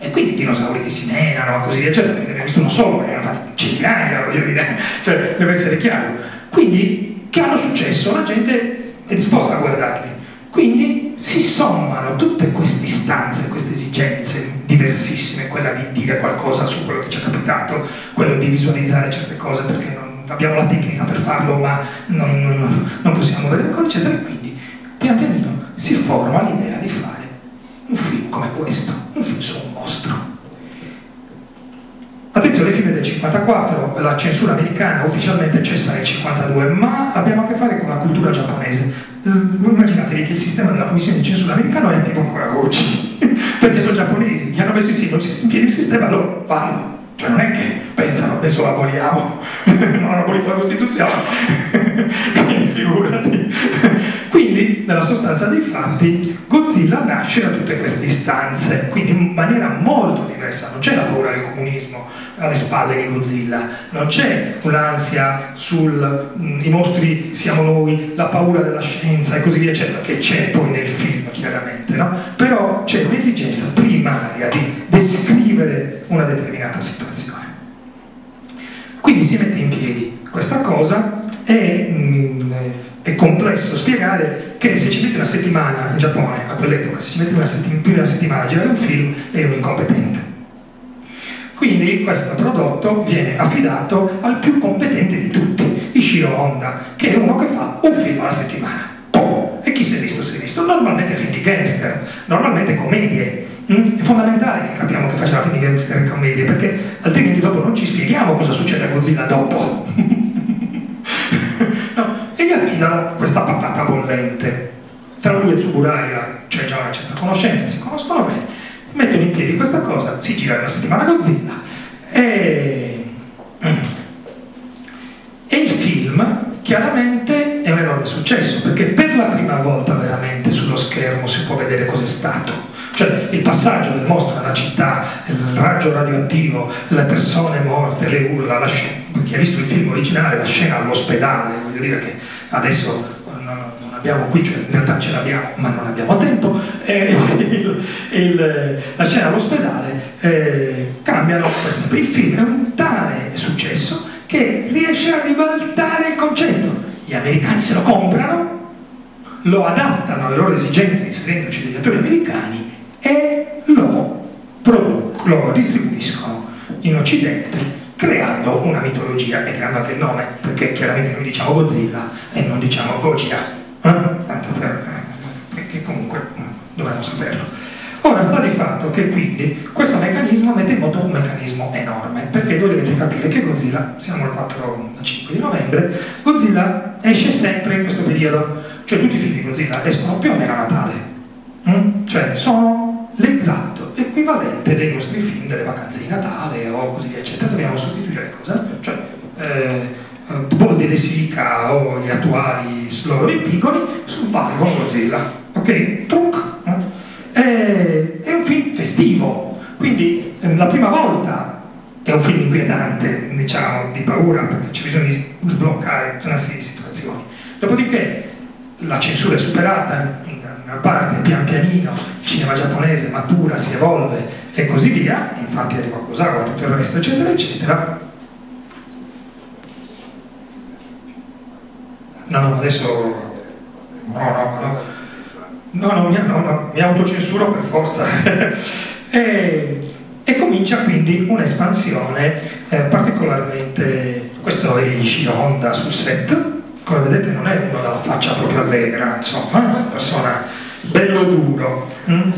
E quindi dinosauri che si menano, così via, eccetera, ne visto uno solo, ne hanno fatti centinaia, voglio dire, cioè deve essere chiaro. Quindi, che hanno successo, la gente è disposta a guardarli. Quindi si sommano tutte queste istanze, queste esigenze diversissime, quella di dire qualcosa su quello che ci è capitato, quello di visualizzare certe cose perché non abbiamo la tecnica per farlo ma non, non, non possiamo vedere cose, eccetera, quindi pian pianino si forma l'idea di fare un film come questo, un film su un mostro. Attenzione, il film del 54, la censura americana ufficialmente cessa nel 52, ma abbiamo a che fare con la cultura giapponese. Immaginatevi che il sistema della commissione di censura americana è attivo ancora oggi, perché sono giapponesi, gli hanno messo in piedi un sistema, loro fanno. Cioè non è che pensano adesso lo aboliamo, non hanno abolito la Costituzione, quindi figurati. Quindi, nella sostanza dei fatti, Godzilla nasce da tutte queste istanze, quindi in maniera molto diversa. Non c'è la paura del comunismo alle spalle di Godzilla, non c'è un'ansia sul mm, i mostri siamo noi, la paura della scienza e così via, eccetera, che c'è poi nel film, chiaramente, no? Però c'è un'esigenza primaria di descrivere una determinata situazione. Quindi si mette in piedi questa cosa e mh, è complesso spiegare che se ci metti una settimana in Giappone, a quell'epoca, se ci metti una settim- più di una settimana a girare un film, eri un incompetente. Quindi questo prodotto viene affidato al più competente di tutti, Ishiro Honda, che è uno che fa un film alla settimana. Oh, e chi si è visto si è visto? Normalmente film di gangster, normalmente commedie. Mm? È fondamentale che capiamo che faceva film di gangster e commedie, perché altrimenti dopo non ci spieghiamo cosa succede a Godzilla dopo. gli affidano questa patata bollente. Tra lui e Tsuburaya c'è già una certa conoscenza, si conoscono bene. Mettono in piedi questa cosa, si gira una settimana Godzilla e, e il film chiaramente è un enorme successo perché per la prima volta veramente sullo schermo si può vedere cos'è stato. Cioè il passaggio del mostro nella città, il raggio radioattivo, le persone morte, le urla, la scena, chi ha visto il film originale, la scena all'ospedale, voglio dire che adesso non abbiamo qui, cioè in realtà ce l'abbiamo ma non abbiamo tempo, eh, il, il, la scena all'ospedale eh, cambiano sempre. Il film è un tale successo che riesce a ribaltare il concetto. Gli americani se lo comprano, lo adattano alle loro esigenze inserendoci degli attori americani e lo, lo distribuiscono in Occidente creando una mitologia e creando anche il nome, perché chiaramente noi diciamo Godzilla e non diciamo Gojira, eh? tanto per, perché comunque dovremmo saperlo. Ora sta di fatto che quindi questo meccanismo mette in moto un meccanismo enorme, perché voi dovete capire che Godzilla, siamo il 4 5 di novembre, Godzilla esce sempre in questo periodo, cioè tutti i film di Godzilla escono più o meno a Natale, mm? cioè sono l'esatto equivalente dei nostri film delle vacanze di Natale o così via, eccetera, dobbiamo sostituire le cose, cioè eh, Boldi de Sica o gli attuali loro piccoli valgono Godzilla, ok? Trunk, eh? è, un film festivo, quindi eh, la prima volta è un film inquietante, diciamo, di paura, perché c'è bisogno di sbloccare una serie di situazioni. Dopodiché la censura è superata, in una parte pian pianino il cinema giapponese matura, si evolve e così via, infatti arriva Kurosawa, tutto il resto, eccetera, eccetera. No, no, adesso... No, no, no. No, no, mi, no, no, mi autocensuro per forza. e, e, comincia quindi un'espansione eh, particolarmente... Questo è Ishiro Honda sul set, come vedete non è uno dalla faccia proprio allegra, insomma, è una persona bello duro. Mm?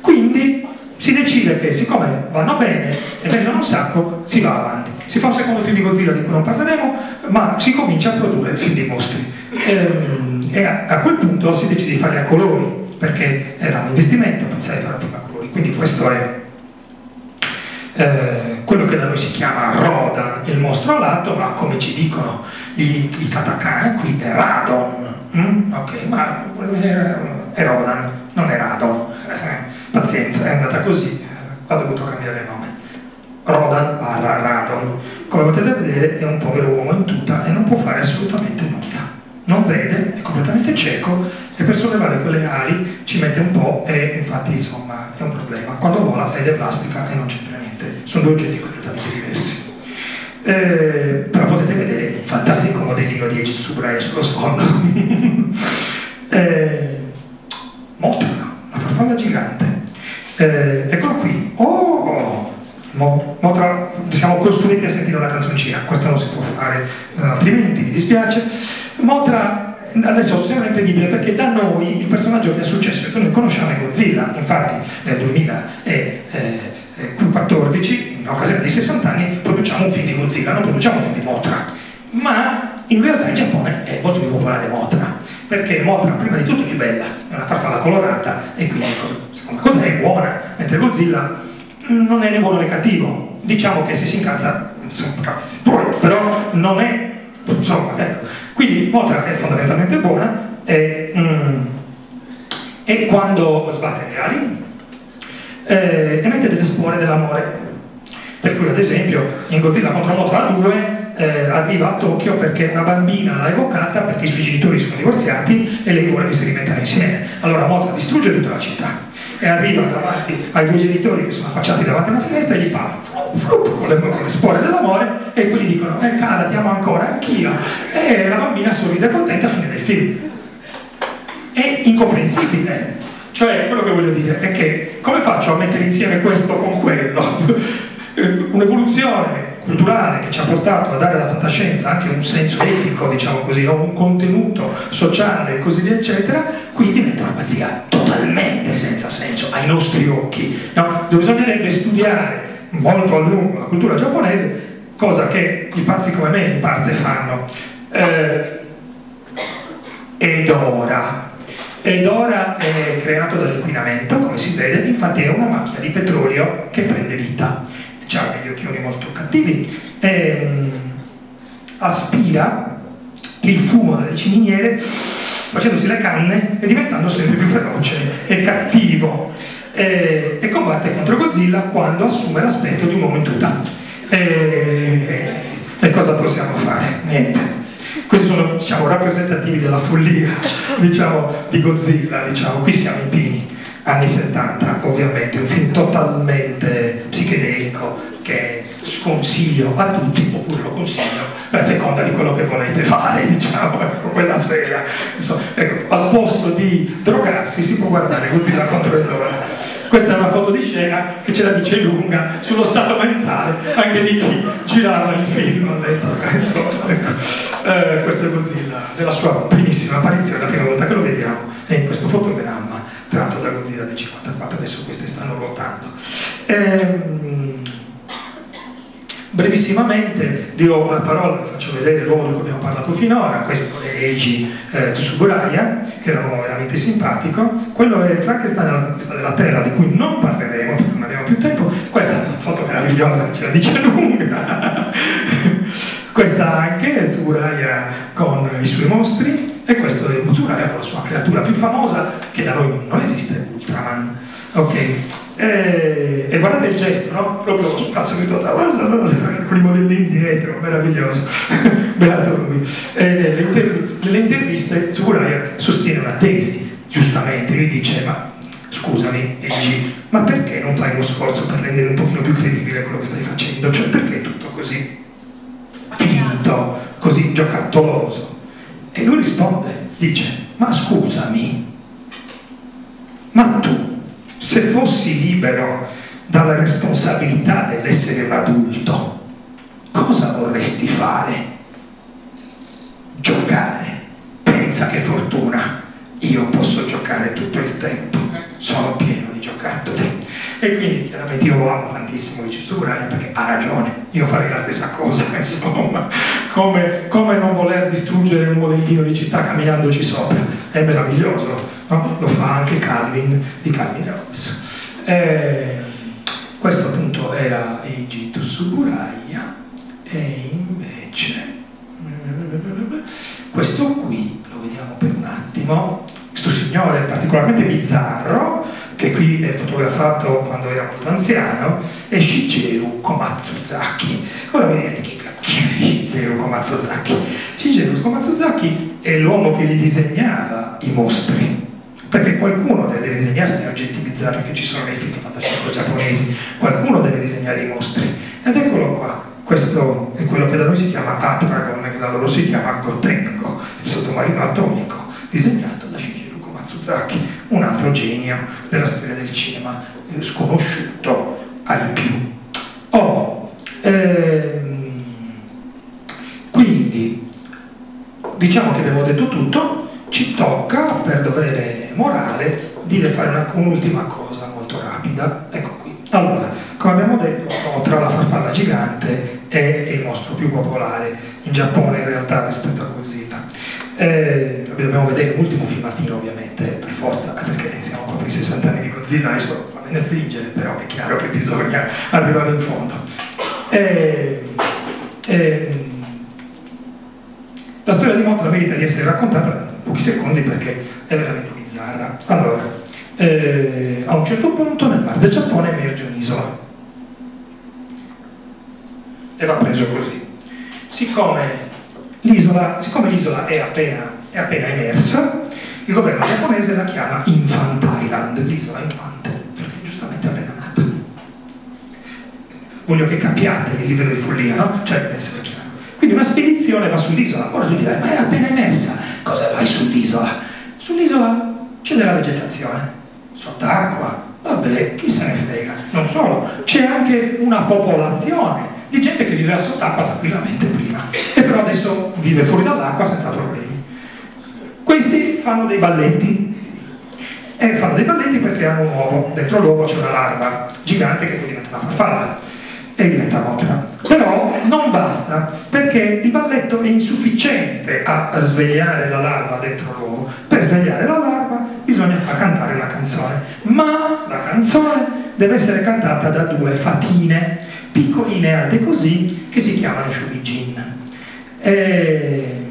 Quindi si decide che siccome vanno bene e vengono un sacco, si va avanti. Si fa un secondo film di Godzilla di cui non parleremo, ma si comincia a produrre film di mostri. Ehm, e a, quel punto si decide di farli a colori perché era un investimento pensare fare a colori quindi questo è eh, quello che da noi si chiama Rodan, il mostro alato, ma come ci dicono i, i katakana qui è Radon. Mm? Ok, ma è Rodan, non è Radon. Eh, pazienza, è andata così, ha dovuto cambiare nome. Rodan barra Radon. Come potete vedere è un povero uomo in tuta e non può fare assolutamente nulla. Non vede, è completamente cieco e per sollevare quelle ali ci mette un po' e infatti insomma è un problema. Quando vola è plastica e non c'entra niente, sono due oggetti completamente diversi. Eh, però potete vedere un fantastico modellino di Aegis Subraia sullo sfondo. eh, Motra, la farfalla gigante. Eh, eccolo qui. Oh! Mo, Motra, siamo costruiti a sentire una canzoncina, questo non si può fare altrimenti, mi dispiace. Motra adesso sembra incredibile perché da noi il personaggio che è successo è che noi conosciamo è Godzilla, infatti nel 2014, in occasione dei 60 anni, produciamo un film di Godzilla, non produciamo un film di Motra, ma in realtà in Giappone è molto più popolare Motra, perché Motra prima di tutto è più bella, è una farfalla colorata e quindi seconda cosa è buona, mentre Godzilla non è né buono né cattivo, diciamo che se si incazza sono cazzi però non è, insomma, ecco. Quindi Motra è fondamentalmente buona e, mm, e quando sbatte le ali eh, emette delle spore dell'amore. Per cui ad esempio in Godzilla contro Motra 2 eh, arriva a Tokyo perché una bambina l'ha evocata perché i suoi genitori sono divorziati e lei vuole che si rimettano insieme. Allora Motra distrugge tutta la città e arriva davanti ai due genitori che sono affacciati davanti a una finestra e gli fa con, le, con le spore dell'amore e quelli dicono eh cara ti amo ancora anch'io e la bambina sorride contenta a fine del film è incomprensibile cioè quello che voglio dire è che come faccio a mettere insieme questo con quello un'evoluzione culturale che ci ha portato a dare alla fantascienza anche un senso etico, diciamo così, no? un contenuto sociale e così via, eccetera, qui diventa una pazzia totalmente senza senso ai nostri occhi. No? Bisognerebbe studiare molto a lungo la cultura giapponese, cosa che i pazzi come me in parte fanno. Eh, ed ora, ed ora è creato dall'inquinamento, come si vede, infatti è una macchia di petrolio che prende vita ha degli occhioni molto cattivi, ehm, aspira il fumo dalle ciminiere facendosi le canne e diventando sempre più feroce e cattivo eh, e combatte contro Godzilla quando assume l'aspetto di un uomo in tuta. Eh, e cosa possiamo fare? Niente. Questi sono diciamo, rappresentativi della follia diciamo, di Godzilla, diciamo. qui siamo in Pini anni 70, ovviamente, un film totalmente psichedelico che sconsiglio a tutti, oppure lo consiglio a seconda di quello che volete fare, diciamo, ecco, quella sera. Insomma, ecco, al posto di drogarsi si può guardare Godzilla contro il loro. Questa è una foto di scena che ce la dice lunga sullo stato mentale anche di chi girava il film dentro, insomma, ecco. eh, questo è Godzilla, nella sua primissima apparizione, la prima volta che lo vediamo è in questo fotogramma tratto da Godzilla del 54, adesso queste stanno ruotando. Ehm, brevissimamente dirò una parola, vi faccio vedere l'uomo di cui abbiamo parlato finora, questo è Eiji eh, Tsuburaya, che era un uomo veramente simpatico, quello è Frankenstein della Terra, di cui non parleremo perché non abbiamo più tempo, questa è una foto meravigliosa ce la dice lunga, questa anche Tsuburaya con i suoi mostri, e questo è Mutsuraya con la sua creatura più famosa, che da noi non esiste, Ultraman. Ok? E, e guardate il gesto, no? Proprio sul cazzo di totale, con i modellini dietro, meraviglioso. Beato lui. E, inter- nelle interviste Tsuburaya sostiene una tesi, giustamente, lui dice, ma scusami, Eiji, ma perché non fai uno sforzo per rendere un pochino più credibile quello che stai facendo? Cioè, perché è tutto così finto, così giocattoloso? E lui risponde, dice, ma scusami, ma tu, se fossi libero dalla responsabilità dell'essere un adulto, cosa vorresti fare? Giocare. Pensa che fortuna, io posso giocare tutto il tempo, sono pieno di giocattoli. E quindi chiaramente io lo amo tantissimo di Cisurani perché ha ragione, io farei la stessa cosa, insomma, come, come, non voler distruggere un modellino di città camminandoci sopra, è meraviglioso, no? lo fa anche Calvin di Calvin Hobbes. Eh, questo appunto era Egitto Suburaya e invece questo qui, lo vediamo per un attimo, questo signore particolarmente bizzarro, che qui è fotografato quando era molto anziano, è Shigeru Komatsuzaki. Ora vedete chi è Shigeru Komatsuzaki? Shigeru Komatsuzaki è l'uomo che li disegnava i mostri perché qualcuno deve disegnare questi oggetti bizzarri che ci sono nei film di fantascienza giapponesi, qualcuno deve disegnare i mostri. Ed eccolo qua, questo è quello che da noi si chiama Atragon, che da loro si chiama Gotengo, il sottomarino atomico, disegnato da Shigeru Komatsuzaki, un altro genio della storia del cinema, eh, sconosciuto ai più. Oh, ehm, quindi, diciamo che abbiamo detto tutto, ci tocca per dovere morale dire fare una, un'ultima cosa molto rapida. Ecco qui. Allora, come abbiamo detto, Otra, la farfalla gigante, è il mostro più popolare in Giappone in realtà rispetto a Godzilla. Eh, dobbiamo vedere l'ultimo filmatino ovviamente, per forza, perché siamo proprio i 60 anni di Godzilla, adesso va bene stringere, però è chiaro che bisogna arrivare in fondo. Eh, eh, la storia di Motra merita di essere raccontata in pochi secondi perché è veramente bizzarra. Allora, eh, a un certo punto nel mar del Giappone emerge un'isola e va preso così. Siccome l'isola, siccome l'isola è, appena, è appena emersa, il governo giapponese la chiama Infant Island, l'isola infante, perché giustamente è appena nata. Voglio che capiate il livello di follia, no? Cioè deve essere chiaro. Quindi una spedizione va sull'isola. Ora tu dirai, ma è appena emersa, cosa vai sull'isola? Sull'isola c'è della vegetazione, sott'acqua, vabbè, chi se ne frega. Non solo, c'è anche una popolazione di gente che viveva sott'acqua tranquillamente prima e però adesso vive fuori dall'acqua senza problemi. Questi fanno dei balletti e fanno dei balletti perché hanno un uovo, dentro l'uovo c'è una larva gigante che poi diventa una farfalla e diventa motra. Però non basta, perché il balletto è insufficiente a svegliare la larva dentro l'uovo. Per svegliare la larva bisogna far cantare una canzone, ma la canzone deve essere cantata da due fatine, piccoline alte così, che si chiamano shubijin. E...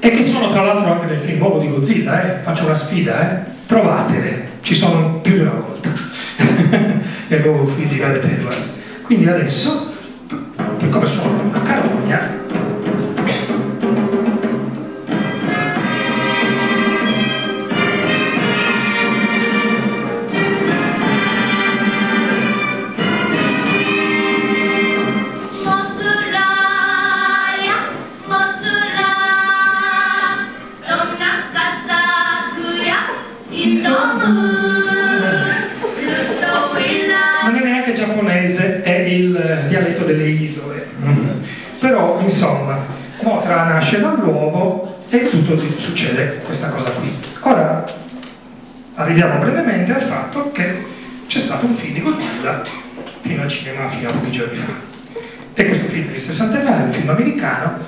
e che sono tra l'altro anche nel film nuovo di Godzilla, eh? faccio una sfida, eh? trovatele, ci sono più di una volta. e avevo quindi Gale Edwards. Quindi adesso, come sono una carogna, dialetto delle isole. Però, insomma, Motra nasce dall'uovo e tutto succede questa cosa qui. Ora, arriviamo brevemente al fatto che c'è stato un film di Godzilla fino al cinema fino a pochi giorni fa. E questo film del 69 è un film americano,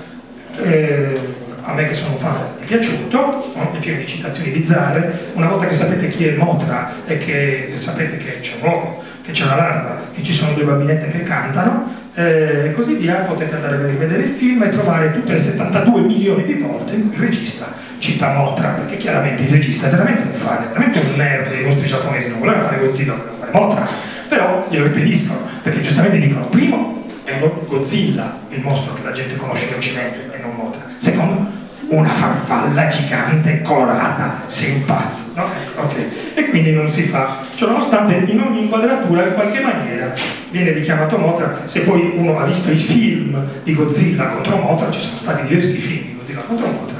eh, a me che sono fan è piaciuto, è pieno di citazioni bizzarre, una volta che sapete chi è Motra e che sapete che c'è un uomo, che c'è una larva, che ci sono due bambinette che cantano, eh, e così via, potete andare a rivedere il film e trovare tutte le 72 milioni di volte in cui il regista cita Motra, perché chiaramente il regista è veramente un fan, è veramente un nerd dei mostri giapponesi, non voleva fare Godzilla, voleva fare Motra, però glielo impediscono, perché giustamente dicono, primo, è Godzilla il mostro che la gente conosce in Occidente e non Motra, secondo, una farfalla gigante colorata, sei un pazzo, no? Ok, e quindi non si fa, cioè nonostante in ogni inquadratura in qualche maniera viene richiamato Motra, se poi uno ha visto i film di Godzilla contro Motra, ci sono stati diversi film di Godzilla contro Motra,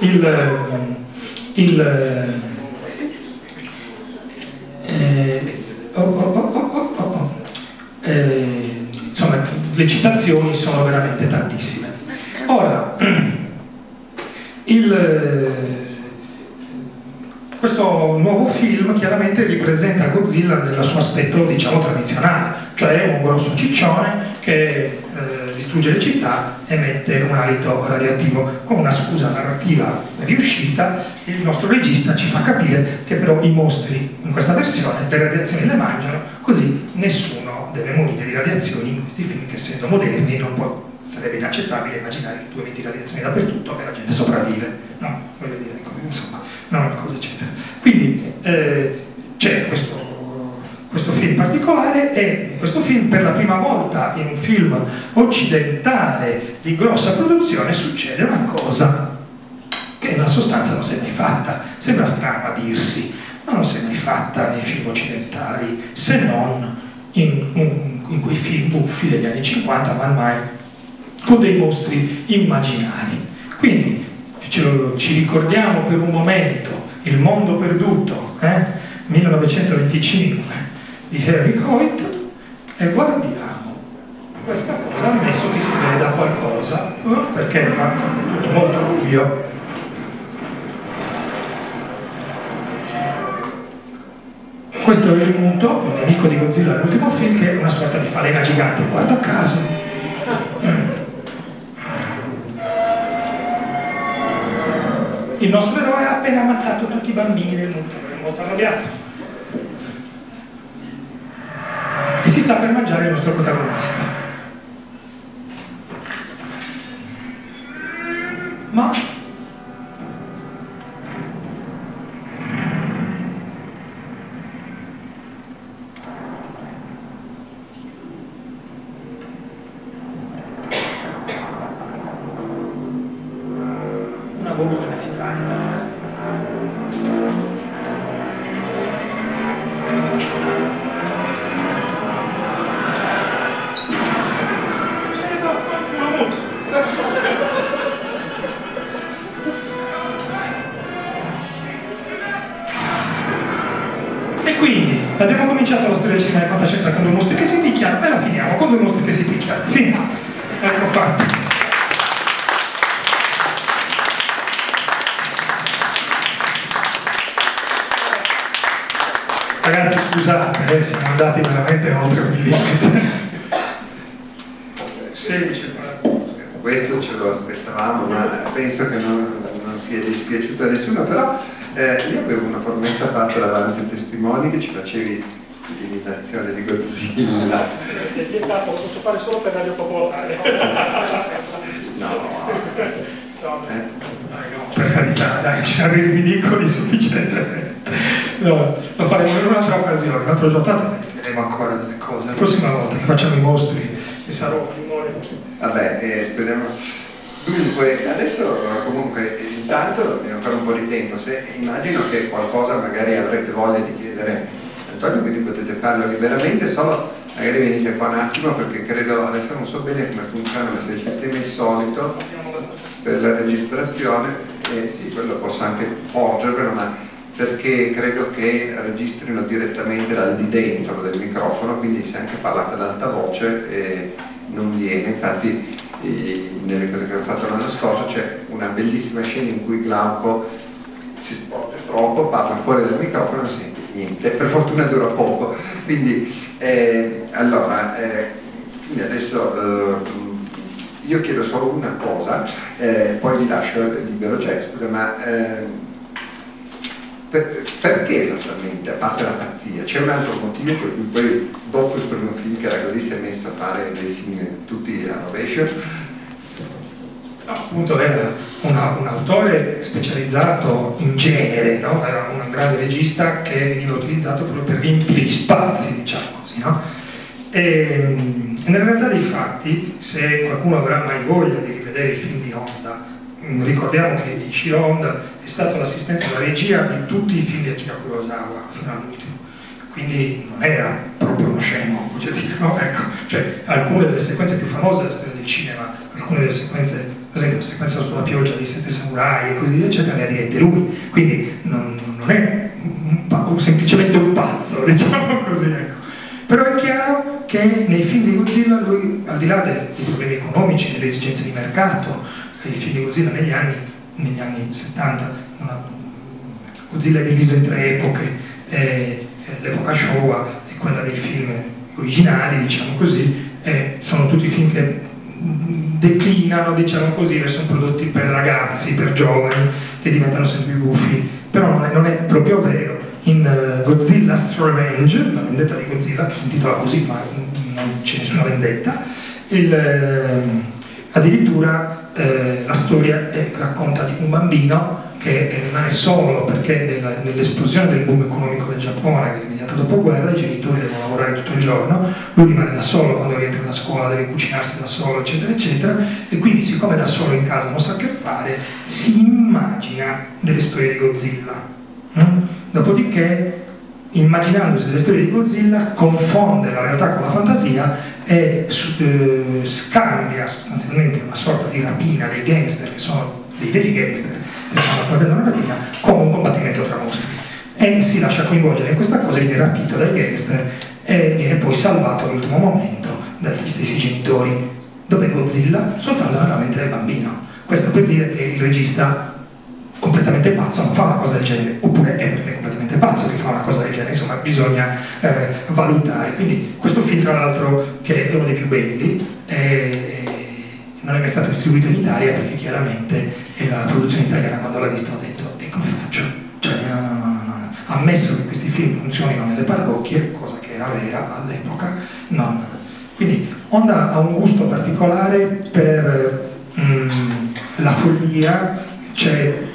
il, il eh, oh, oh, oh, eh, insomma le citazioni sono veramente tantissime. Ora, il, questo nuovo film chiaramente ripresenta Godzilla nel suo aspetto diciamo tradizionale, cioè un grosso ciccione che eh, distrugge le città, emette un alito radioattivo. Con una scusa narrativa riuscita, il nostro regista ci fa capire che però i mostri in questa versione le radiazioni le mangiano, così nessuno deve morire di radiazioni in questi film che essendo moderni non può, sarebbe inaccettabile immaginare che tu emetti radiazioni dappertutto e la gente sopravvive. No, voglio dire, insomma, non una cosa eccetera. Quindi eh, c'è questo questo film particolare e questo film per la prima volta in un film occidentale di grossa produzione succede una cosa che nella sostanza non si è mai fatta, sembra strano a dirsi, ma non si è mai fatta nei film occidentali se non in, in, in quei film buffi degli anni 50 ma mai con dei mostri immaginari. Quindi ci ricordiamo per un momento il mondo perduto, eh? 1925 di Harry Hoyt e guardiamo questa cosa, ammesso che si veda qualcosa, eh? perché è tutto molto buio. Questo è il muto, il nemico di Godzilla l'ultimo film, che è una sorta di falena gigante, guarda caso. Il nostro eroe ha appena ammazzato tutti i bambini del mondo, è molto arrabbiato. e si sta per mangiare il nostro protagonista. Fatta davanti ai testimoni che ci facevi l'imitazione di Godzilla. È vietato, lo posso fare solo per radio popolare. No, No, eh? dai, no, per carità, dai, ci siamo resi ridicoli sufficientemente. No, lo faremo in un'altra occasione, un'altra giornata e diremo ancora delle cose. La prossima volta che facciamo i mostri e sarò limone. Vabbè, eh, speriamo. Dunque, adesso eh, comunque intanto abbiamo ancora un po' di tempo, se immagino che qualcosa magari avrete voglia di chiedere Antonio, quindi potete farlo liberamente, solo magari venite qua un attimo perché credo, adesso non so bene come funziona, ma se il sistema è il solito per la registrazione, eh, sì, quello posso anche porgervelo, ma perché credo che registrino direttamente dal di dentro del microfono, quindi se anche parlate ad alta voce eh, non viene, infatti nelle cose che ho fatto l'anno scorso c'è una bellissima scena in cui Glauco si sporge troppo, parla fuori dal microfono e non sente niente, per fortuna dura poco, quindi eh, allora, eh, quindi adesso eh, io chiedo solo una cosa, eh, poi vi lascio libero Jack, scusa, ma eh, per- perché esattamente, a parte la pazzia, c'è un altro motivo per cui poi dopo il primo film che era così si è messo a fare dei film tutti a rovescio? Appunto era una- un autore specializzato in genere, no? era un grande regista che veniva utilizzato proprio per riempire gli spazi, diciamo così. No? E, mm, nella realtà dei fatti, se qualcuno avrà mai voglia di rivedere i film di Honda, ricordiamo che Ishiro Honda è stato l'assistente della regia di tutti i film di Akira Kurosawa fino all'ultimo quindi non era proprio uno scemo, voglio dire, no? Ecco, cioè, alcune delle sequenze più famose della storia del cinema, alcune delle sequenze, per esempio la sequenza sotto la pioggia dei Sette Samurai e così via, eccetera, le dirette lui, quindi non, non è un pa- semplicemente un pazzo, diciamo così, ecco. Però è chiaro che nei film di Godzilla lui, al di là dei problemi economici, delle esigenze di mercato, i film di Godzilla negli anni, negli anni 70, una- Godzilla è diviso in tre epoche, eh, l'epoca Showa e quella dei film originali, diciamo così, eh, sono tutti film che declinano, diciamo così, verso prodotti per ragazzi, per giovani, che diventano sempre più buffi, però non è, non è proprio vero. In eh, Godzilla's Revenge, la vendetta di Godzilla, che si intitola così, ma non c'è nessuna vendetta, il, ehm, addirittura eh, la storia eh, racconta di un bambino che eh, rimane solo perché nella- nell'esplosione del boom economico del Giappone, che è immediato dopoguerra, i genitori devono lavorare tutto il giorno, lui rimane da solo quando rientra da scuola, deve cucinarsi da solo, eccetera, eccetera, e quindi siccome da solo in casa non sa che fare, si immagina delle storie di Godzilla. mm? Dopodiché, immaginandosi delle storie di Godzilla, confonde la realtà con la fantasia e eh, scambia sostanzialmente una sorta di rapina dei gangster, che sono dei veri gangster, che stanno combattendo una rapina, come un combattimento tra mostri. E si lascia coinvolgere in questa cosa, viene rapito dai gangster e viene poi salvato all'ultimo momento dagli stessi genitori. Dove Godzilla? Soltanto nella mente del bambino. Questo per dire che il regista completamente pazzo non fa una cosa del genere, oppure è perché è completamente pazzo che fa una cosa del genere, insomma bisogna eh, valutare. Quindi questo film tra l'altro che è uno dei più belli, eh, non è mai stato distribuito in Italia perché chiaramente la produzione italiana quando l'ha visto ha detto e come faccio? Cioè no, no, no, no, no. Ammesso che questi film funzionino nelle parrocchie, cosa che era vera all'epoca, non. Quindi Onda ha un gusto particolare per mm, la follia, c'è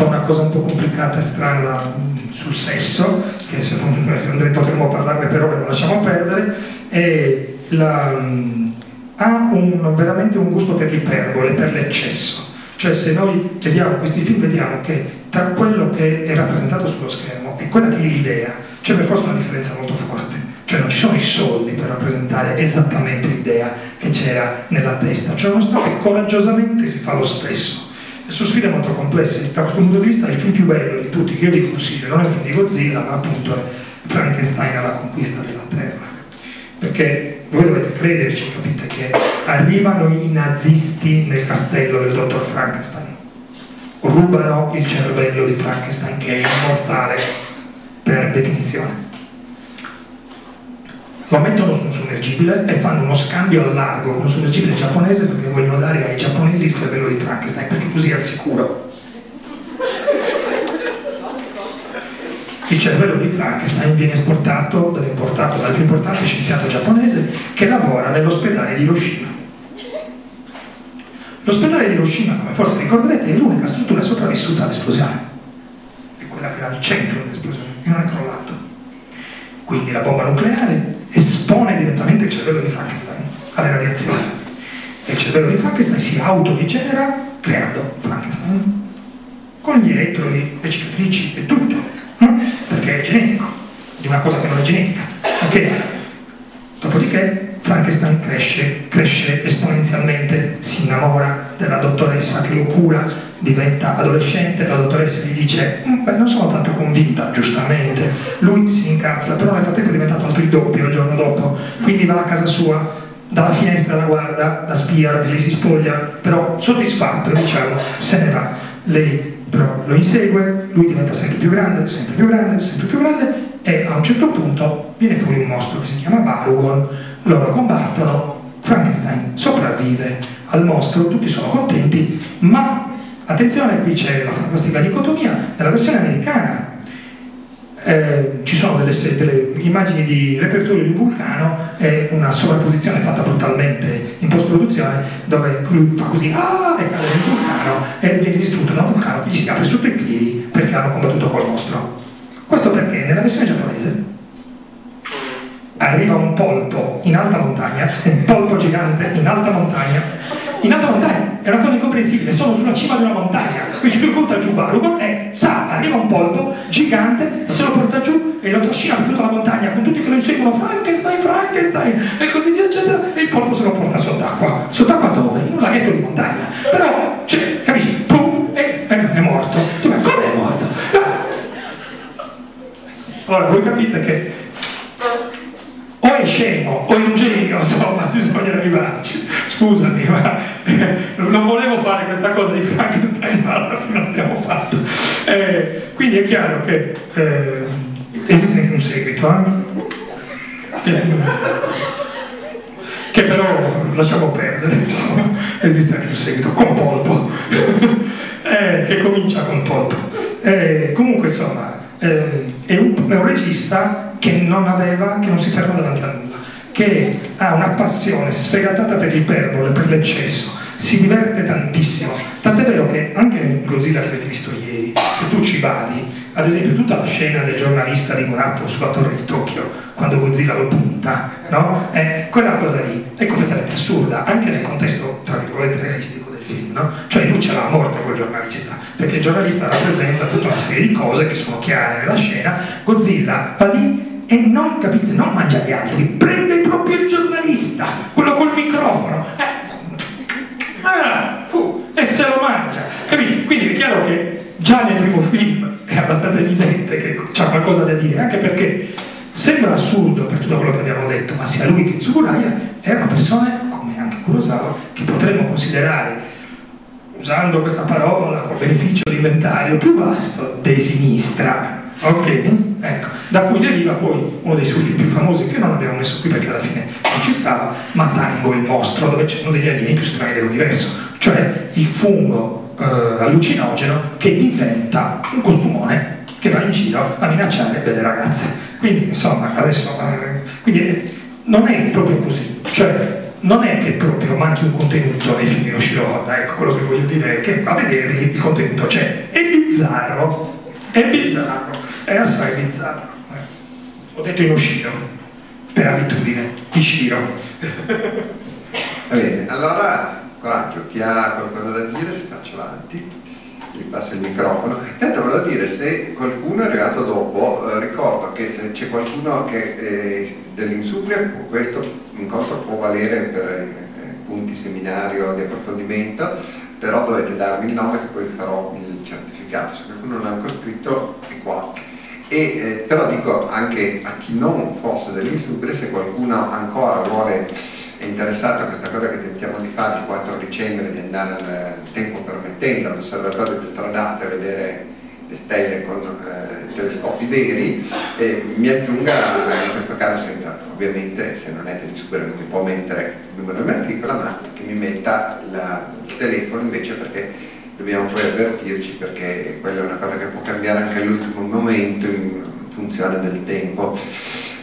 tutta una cosa un po' complicata e strana mh, sul sesso, che se se potremmo parlarne per ore, lo lasciamo perdere, e la, mh, ha un- veramente un gusto per l'iperbole, per l'eccesso. Cioè se noi vediamo questi film vediamo che tra quello che è rappresentato sullo schermo e quella che è l'idea c'è per forza una differenza molto forte. Cioè non ci sono i soldi per rappresentare esattamente l'idea che c'era nella testa. C'è uno Stato che coraggiosamente si fa lo stesso. Sono sfide molto complesse. Da questo punto di vista il film più bello di tutti che io vi consiglio non è un film di Godzilla, ma appunto è Frankenstein alla conquista della Terra. Perché voi dovete crederci, capite, che arrivano i nazisti nel castello del dottor Frankenstein, rubano il cervello di Frankenstein che è immortale per definizione. Lo mettono su un sommergibile e fanno uno scambio al largo con un sommergibile giapponese perché vogliono dare ai giapponesi il cervello di Frankenstein, perché così è al sicuro. Il cervello di Frankenstein viene esportato, importato dal più importante scienziato giapponese che lavora nell'ospedale di Hiroshima. L'ospedale di Hiroshima, come forse ricorderete, è l'unica struttura sopravvissuta all'esplosione. È quella che era al centro dell'esplosione e non è crollato. Quindi la bomba nucleare espone direttamente il cervello di Frankenstein alle radiazioni. E il cervello di Frankenstein si autorigenera creando Frankenstein con gli elettrodi, le cicatrici e tutto, no? perché è genetico, di una cosa che non è genetica. Ok? Dopodiché Frankenstein cresce, cresce esponenzialmente, si innamora della dottoressa che lo cura, diventa adolescente, la dottoressa gli dice, "Mm, beh non sono tanto convinta, giustamente, lui si incazza, però nel frattempo è diventato altro il doppio il giorno dopo, quindi va a casa sua, dalla finestra la guarda, la spia, lei si spoglia, però soddisfatto, diciamo, se ne va. Lei però lo insegue, lui diventa sempre più grande, sempre più grande, sempre più grande e a un certo punto viene fuori un mostro che si chiama Barugon, loro combattono, Frankenstein sopravvive. Al mostro, tutti sono contenti, ma attenzione, qui c'è la fantastica dicotomia, nella versione americana. Eh, ci sono delle, delle immagini di repertorio di vulcano e una sovrapposizione fatta brutalmente in post-produzione dove lui fa così ah, e cade nel vulcano e viene distrutto da un vulcano che gli si apre sotto i piedi perché hanno combattuto col mostro. Questo perché nella versione giapponese arriva un polpo in alta montagna, un polpo gigante in alta montagna, in alta montagna, è una cosa incomprensibile, sono sulla cima di una montagna, quindi lui butta giù Barugon e sa, arriva un polpo gigante, se lo porta giù e lo trascina per tutta la montagna con tutti che lo inseguono, Frankenstein, Frankenstein e così via eccetera, e il polpo se lo porta sott'acqua. Sott'acqua dove? In un laghetto di montagna. Però, cioè, capisci? Pum, e è morto. Tu, come è morto? Allora, voi capite che o è scemo o è un genio, insomma, bisogna arrivarci. Scusami, ma eh, non volevo fare questa cosa di Frankenstein, ma alla fine l'abbiamo fatto. Eh, quindi è chiaro che eh, esiste anche un seguito. eh? Che però lasciamo perdere, insomma, esiste anche il seguito, con Polpo, eh, che comincia con Polpo. Comunque, insomma, eh, è, un, è un regista che non aveva, che non si ferma davanti a nulla, che ha una passione sfegatata per l'iperbole, per l'eccesso, si diverte tantissimo, tant'è vero che anche in Godzilla che avete visto ieri, se tu ci vadi, ad esempio tutta la scena del giornalista rigorato sulla torre di Tokyo, quando Godzilla lo punta, no? Eh, quella cosa lì è completamente assurda, anche nel contesto, tra virgolette, realistico film, no? Cioè lui ce l'ha a morte quel giornalista, perché il giornalista rappresenta tutta una serie di cose che sono chiare nella scena, Godzilla va lì e non, capite, non mangia gli altri, prende proprio il giornalista, quello col microfono, eh, ah, fu, e se lo mangia, capite? Quindi è chiaro che già nel primo film è abbastanza evidente che c'ha qualcosa da dire, anche perché sembra assurdo per tutto quello che abbiamo detto, ma sia lui che Tsuburaya erano persone, come anche Kurosawa, che potremmo considerare, usando questa parola con beneficio di inventario più vasto, di sinistra. Ok? Ecco, da cui deriva poi uno dei suoi film più famosi che non abbiamo messo qui perché alla fine non ci stava, ma Tango il mostro, dove c'erano degli alieni più strani dell'universo, cioè il fungo eh, allucinogeno che diventa un costumone che va in giro a minacciare belle ragazze. Quindi, insomma, adesso eh, quindi, non è proprio così, cioè non è che proprio manchi un contenuto nei film di Noshiro ecco quello che voglio dire è che a vederli il contenuto c'è. È bizzarro, è bizzarro, è assai bizzarro. Eh, Ho detto in Oshiro, per abitudine, Ishiro. Va bene, allora coraggio, chi ha qualcosa da dire si faccia avanti, gli passa il microfono. Intanto volevo dire, se qualcuno è arrivato dopo, eh, ricordo che se c'è qualcuno che eh, dell'Insubria, questo incontro può valere per eh, punti seminario di approfondimento, però dovete darmi il nome che poi vi farò il certificato. Se qualcuno non ha ancora scritto, è qua. E, eh, però dico anche a chi non fosse dell'Insubria, se qualcuno ancora vuole è interessato a questa cosa che tentiamo di fare il 4 dicembre, di andare al tempo permettendo all'osservatorio del Tradate a vedere le stelle con eh, telescopi veri, eh, mi aggiunga in questo caso senza, ovviamente se non è dell'Insubria non mi può mettere il numero di matricola, ma che mi metta la, il telefono invece perché dobbiamo poi avvertirci perché quella è una cosa che può cambiare anche all'ultimo momento in funzione del tempo.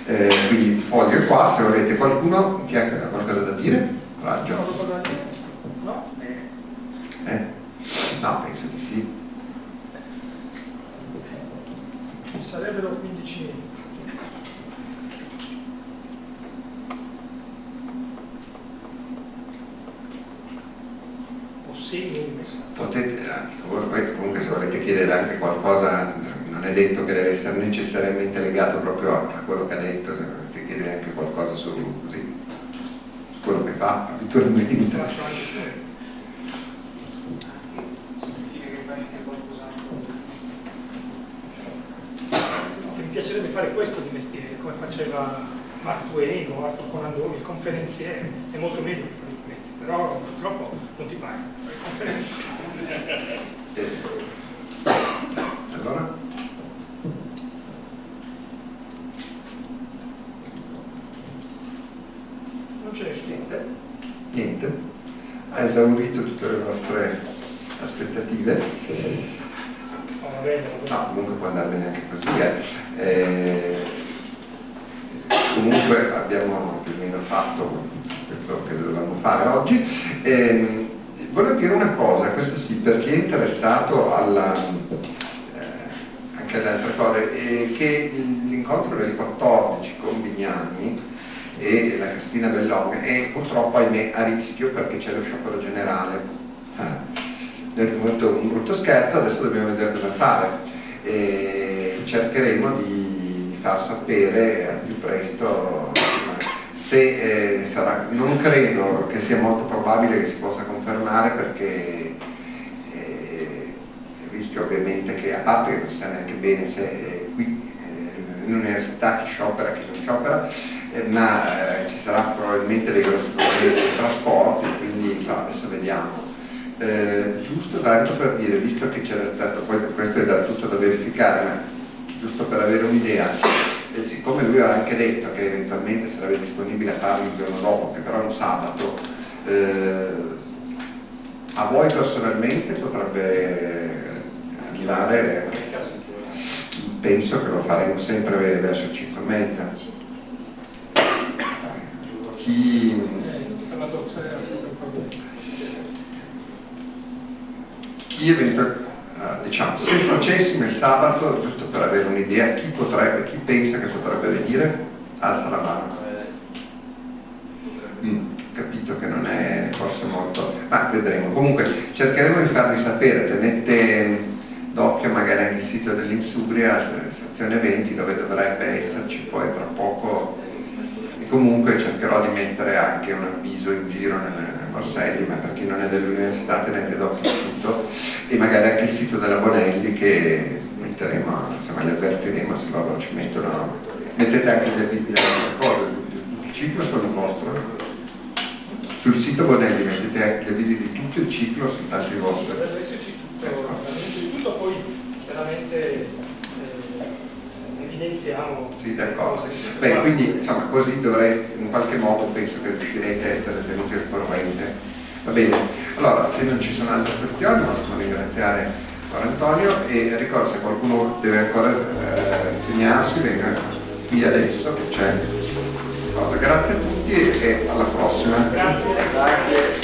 Eh, quindi foglio qua, se volete qualcuno che ha qualcosa da dire, coraggio. No? Eh? No, penso di sì. Sarebbero 15 minuti. Potete, eh, comunque se volete chiedere anche qualcosa, non è detto che deve essere necessariamente legato proprio a quello che ha detto, se volete chiedere anche qualcosa su, così, su quello che fa abitualmente. Faccio anche te. Significa che fai anche qualcos'altro. Che mi piacerebbe fare questo di mestiere, come faceva Mark Twain o Arthur Conan Doyle, il conferenziere. È molto meglio che fare i fumetti, però purtroppo non ti paga fare. Eh, Allora? Non c'è nessuno. Niente. Niente. Ha esaurito tutte le vostre aspettative. No, comunque può andare bene anche così. eh. Eh, comunque abbiamo più o meno fatto quello che dovevamo fare oggi. Ehm, volevo dire una cosa, questo sì, per chi è interessato alla, eh, anche alle altre cose, eh, che l'incontro del 14 con Bignami e la Cristina Bellong è purtroppo ahimè a rischio perché c'è lo sciopero generale. Fatto un brutto scherzo, adesso dobbiamo vedere cosa fare. E cercheremo di, far sapere al più presto se eh, sarà. Non credo che sia molto probabile che si possa confermare perché eh, rischio ovviamente che a parte che non si sa neanche bene se eh, qui eh, in università chi sciopera chi non sciopera, eh, ma eh, ci sarà probabilmente dei grossi problemi di trasporti, quindi insomma, adesso vediamo. Eh, giusto tanto per dire, visto che c'era stato, poi questo è da tutto da verificare, ma giusto per avere un'idea, eh, siccome lui aveva anche detto che eventualmente sarebbe disponibile a farlo il giorno dopo, che però è un sabato, eh, a voi personalmente potrebbe andare, penso che lo faremo sempre verso 5 e mezza. Chi, Eh, sabato sera sempre un po' di- chi eventualmente, diciamo, se facessimo il sabato, giusto per avere un'idea, chi potrebbe, chi pensa che potrebbe venire, alza la mano. Mm, capito che non è forse molto, ma vedremo. Comunque cercheremo di farvi sapere, tenete d'occhio magari anche il sito dell'Insubria, eh, sezione 20, dove dovrebbe esserci poi tra poco. E comunque cercherò di mettere anche un avviso in giro nel, nel Morselli, ma per chi non è dell'università tenete d'occhio il sito e magari anche il sito della Bonelli che metteremo, insomma li avvertiremo se loro ci mettono. Mettete anche gli avvisi delle altre cose, il ciclo sono vostro. Sul sito Bonelli mettete anche gli avvisi di tutto il ciclo, soltanto i vostri. Dovrebbe esserci tutto, di tutto, poi chiaramente evidenziamo. Sì, d'accordo. Beh, quindi insomma così dovrei, in qualche modo penso che riuscirete a essere tenuti al corrente. Va bene, allora se non ci sono altre questioni possiamo ringraziare Juan Antonio e ricordo se qualcuno deve ancora eh, insegnarsi, venga qui adesso che c'è. Grazie a tutti e, e alla prossima. Grazie. Grazie.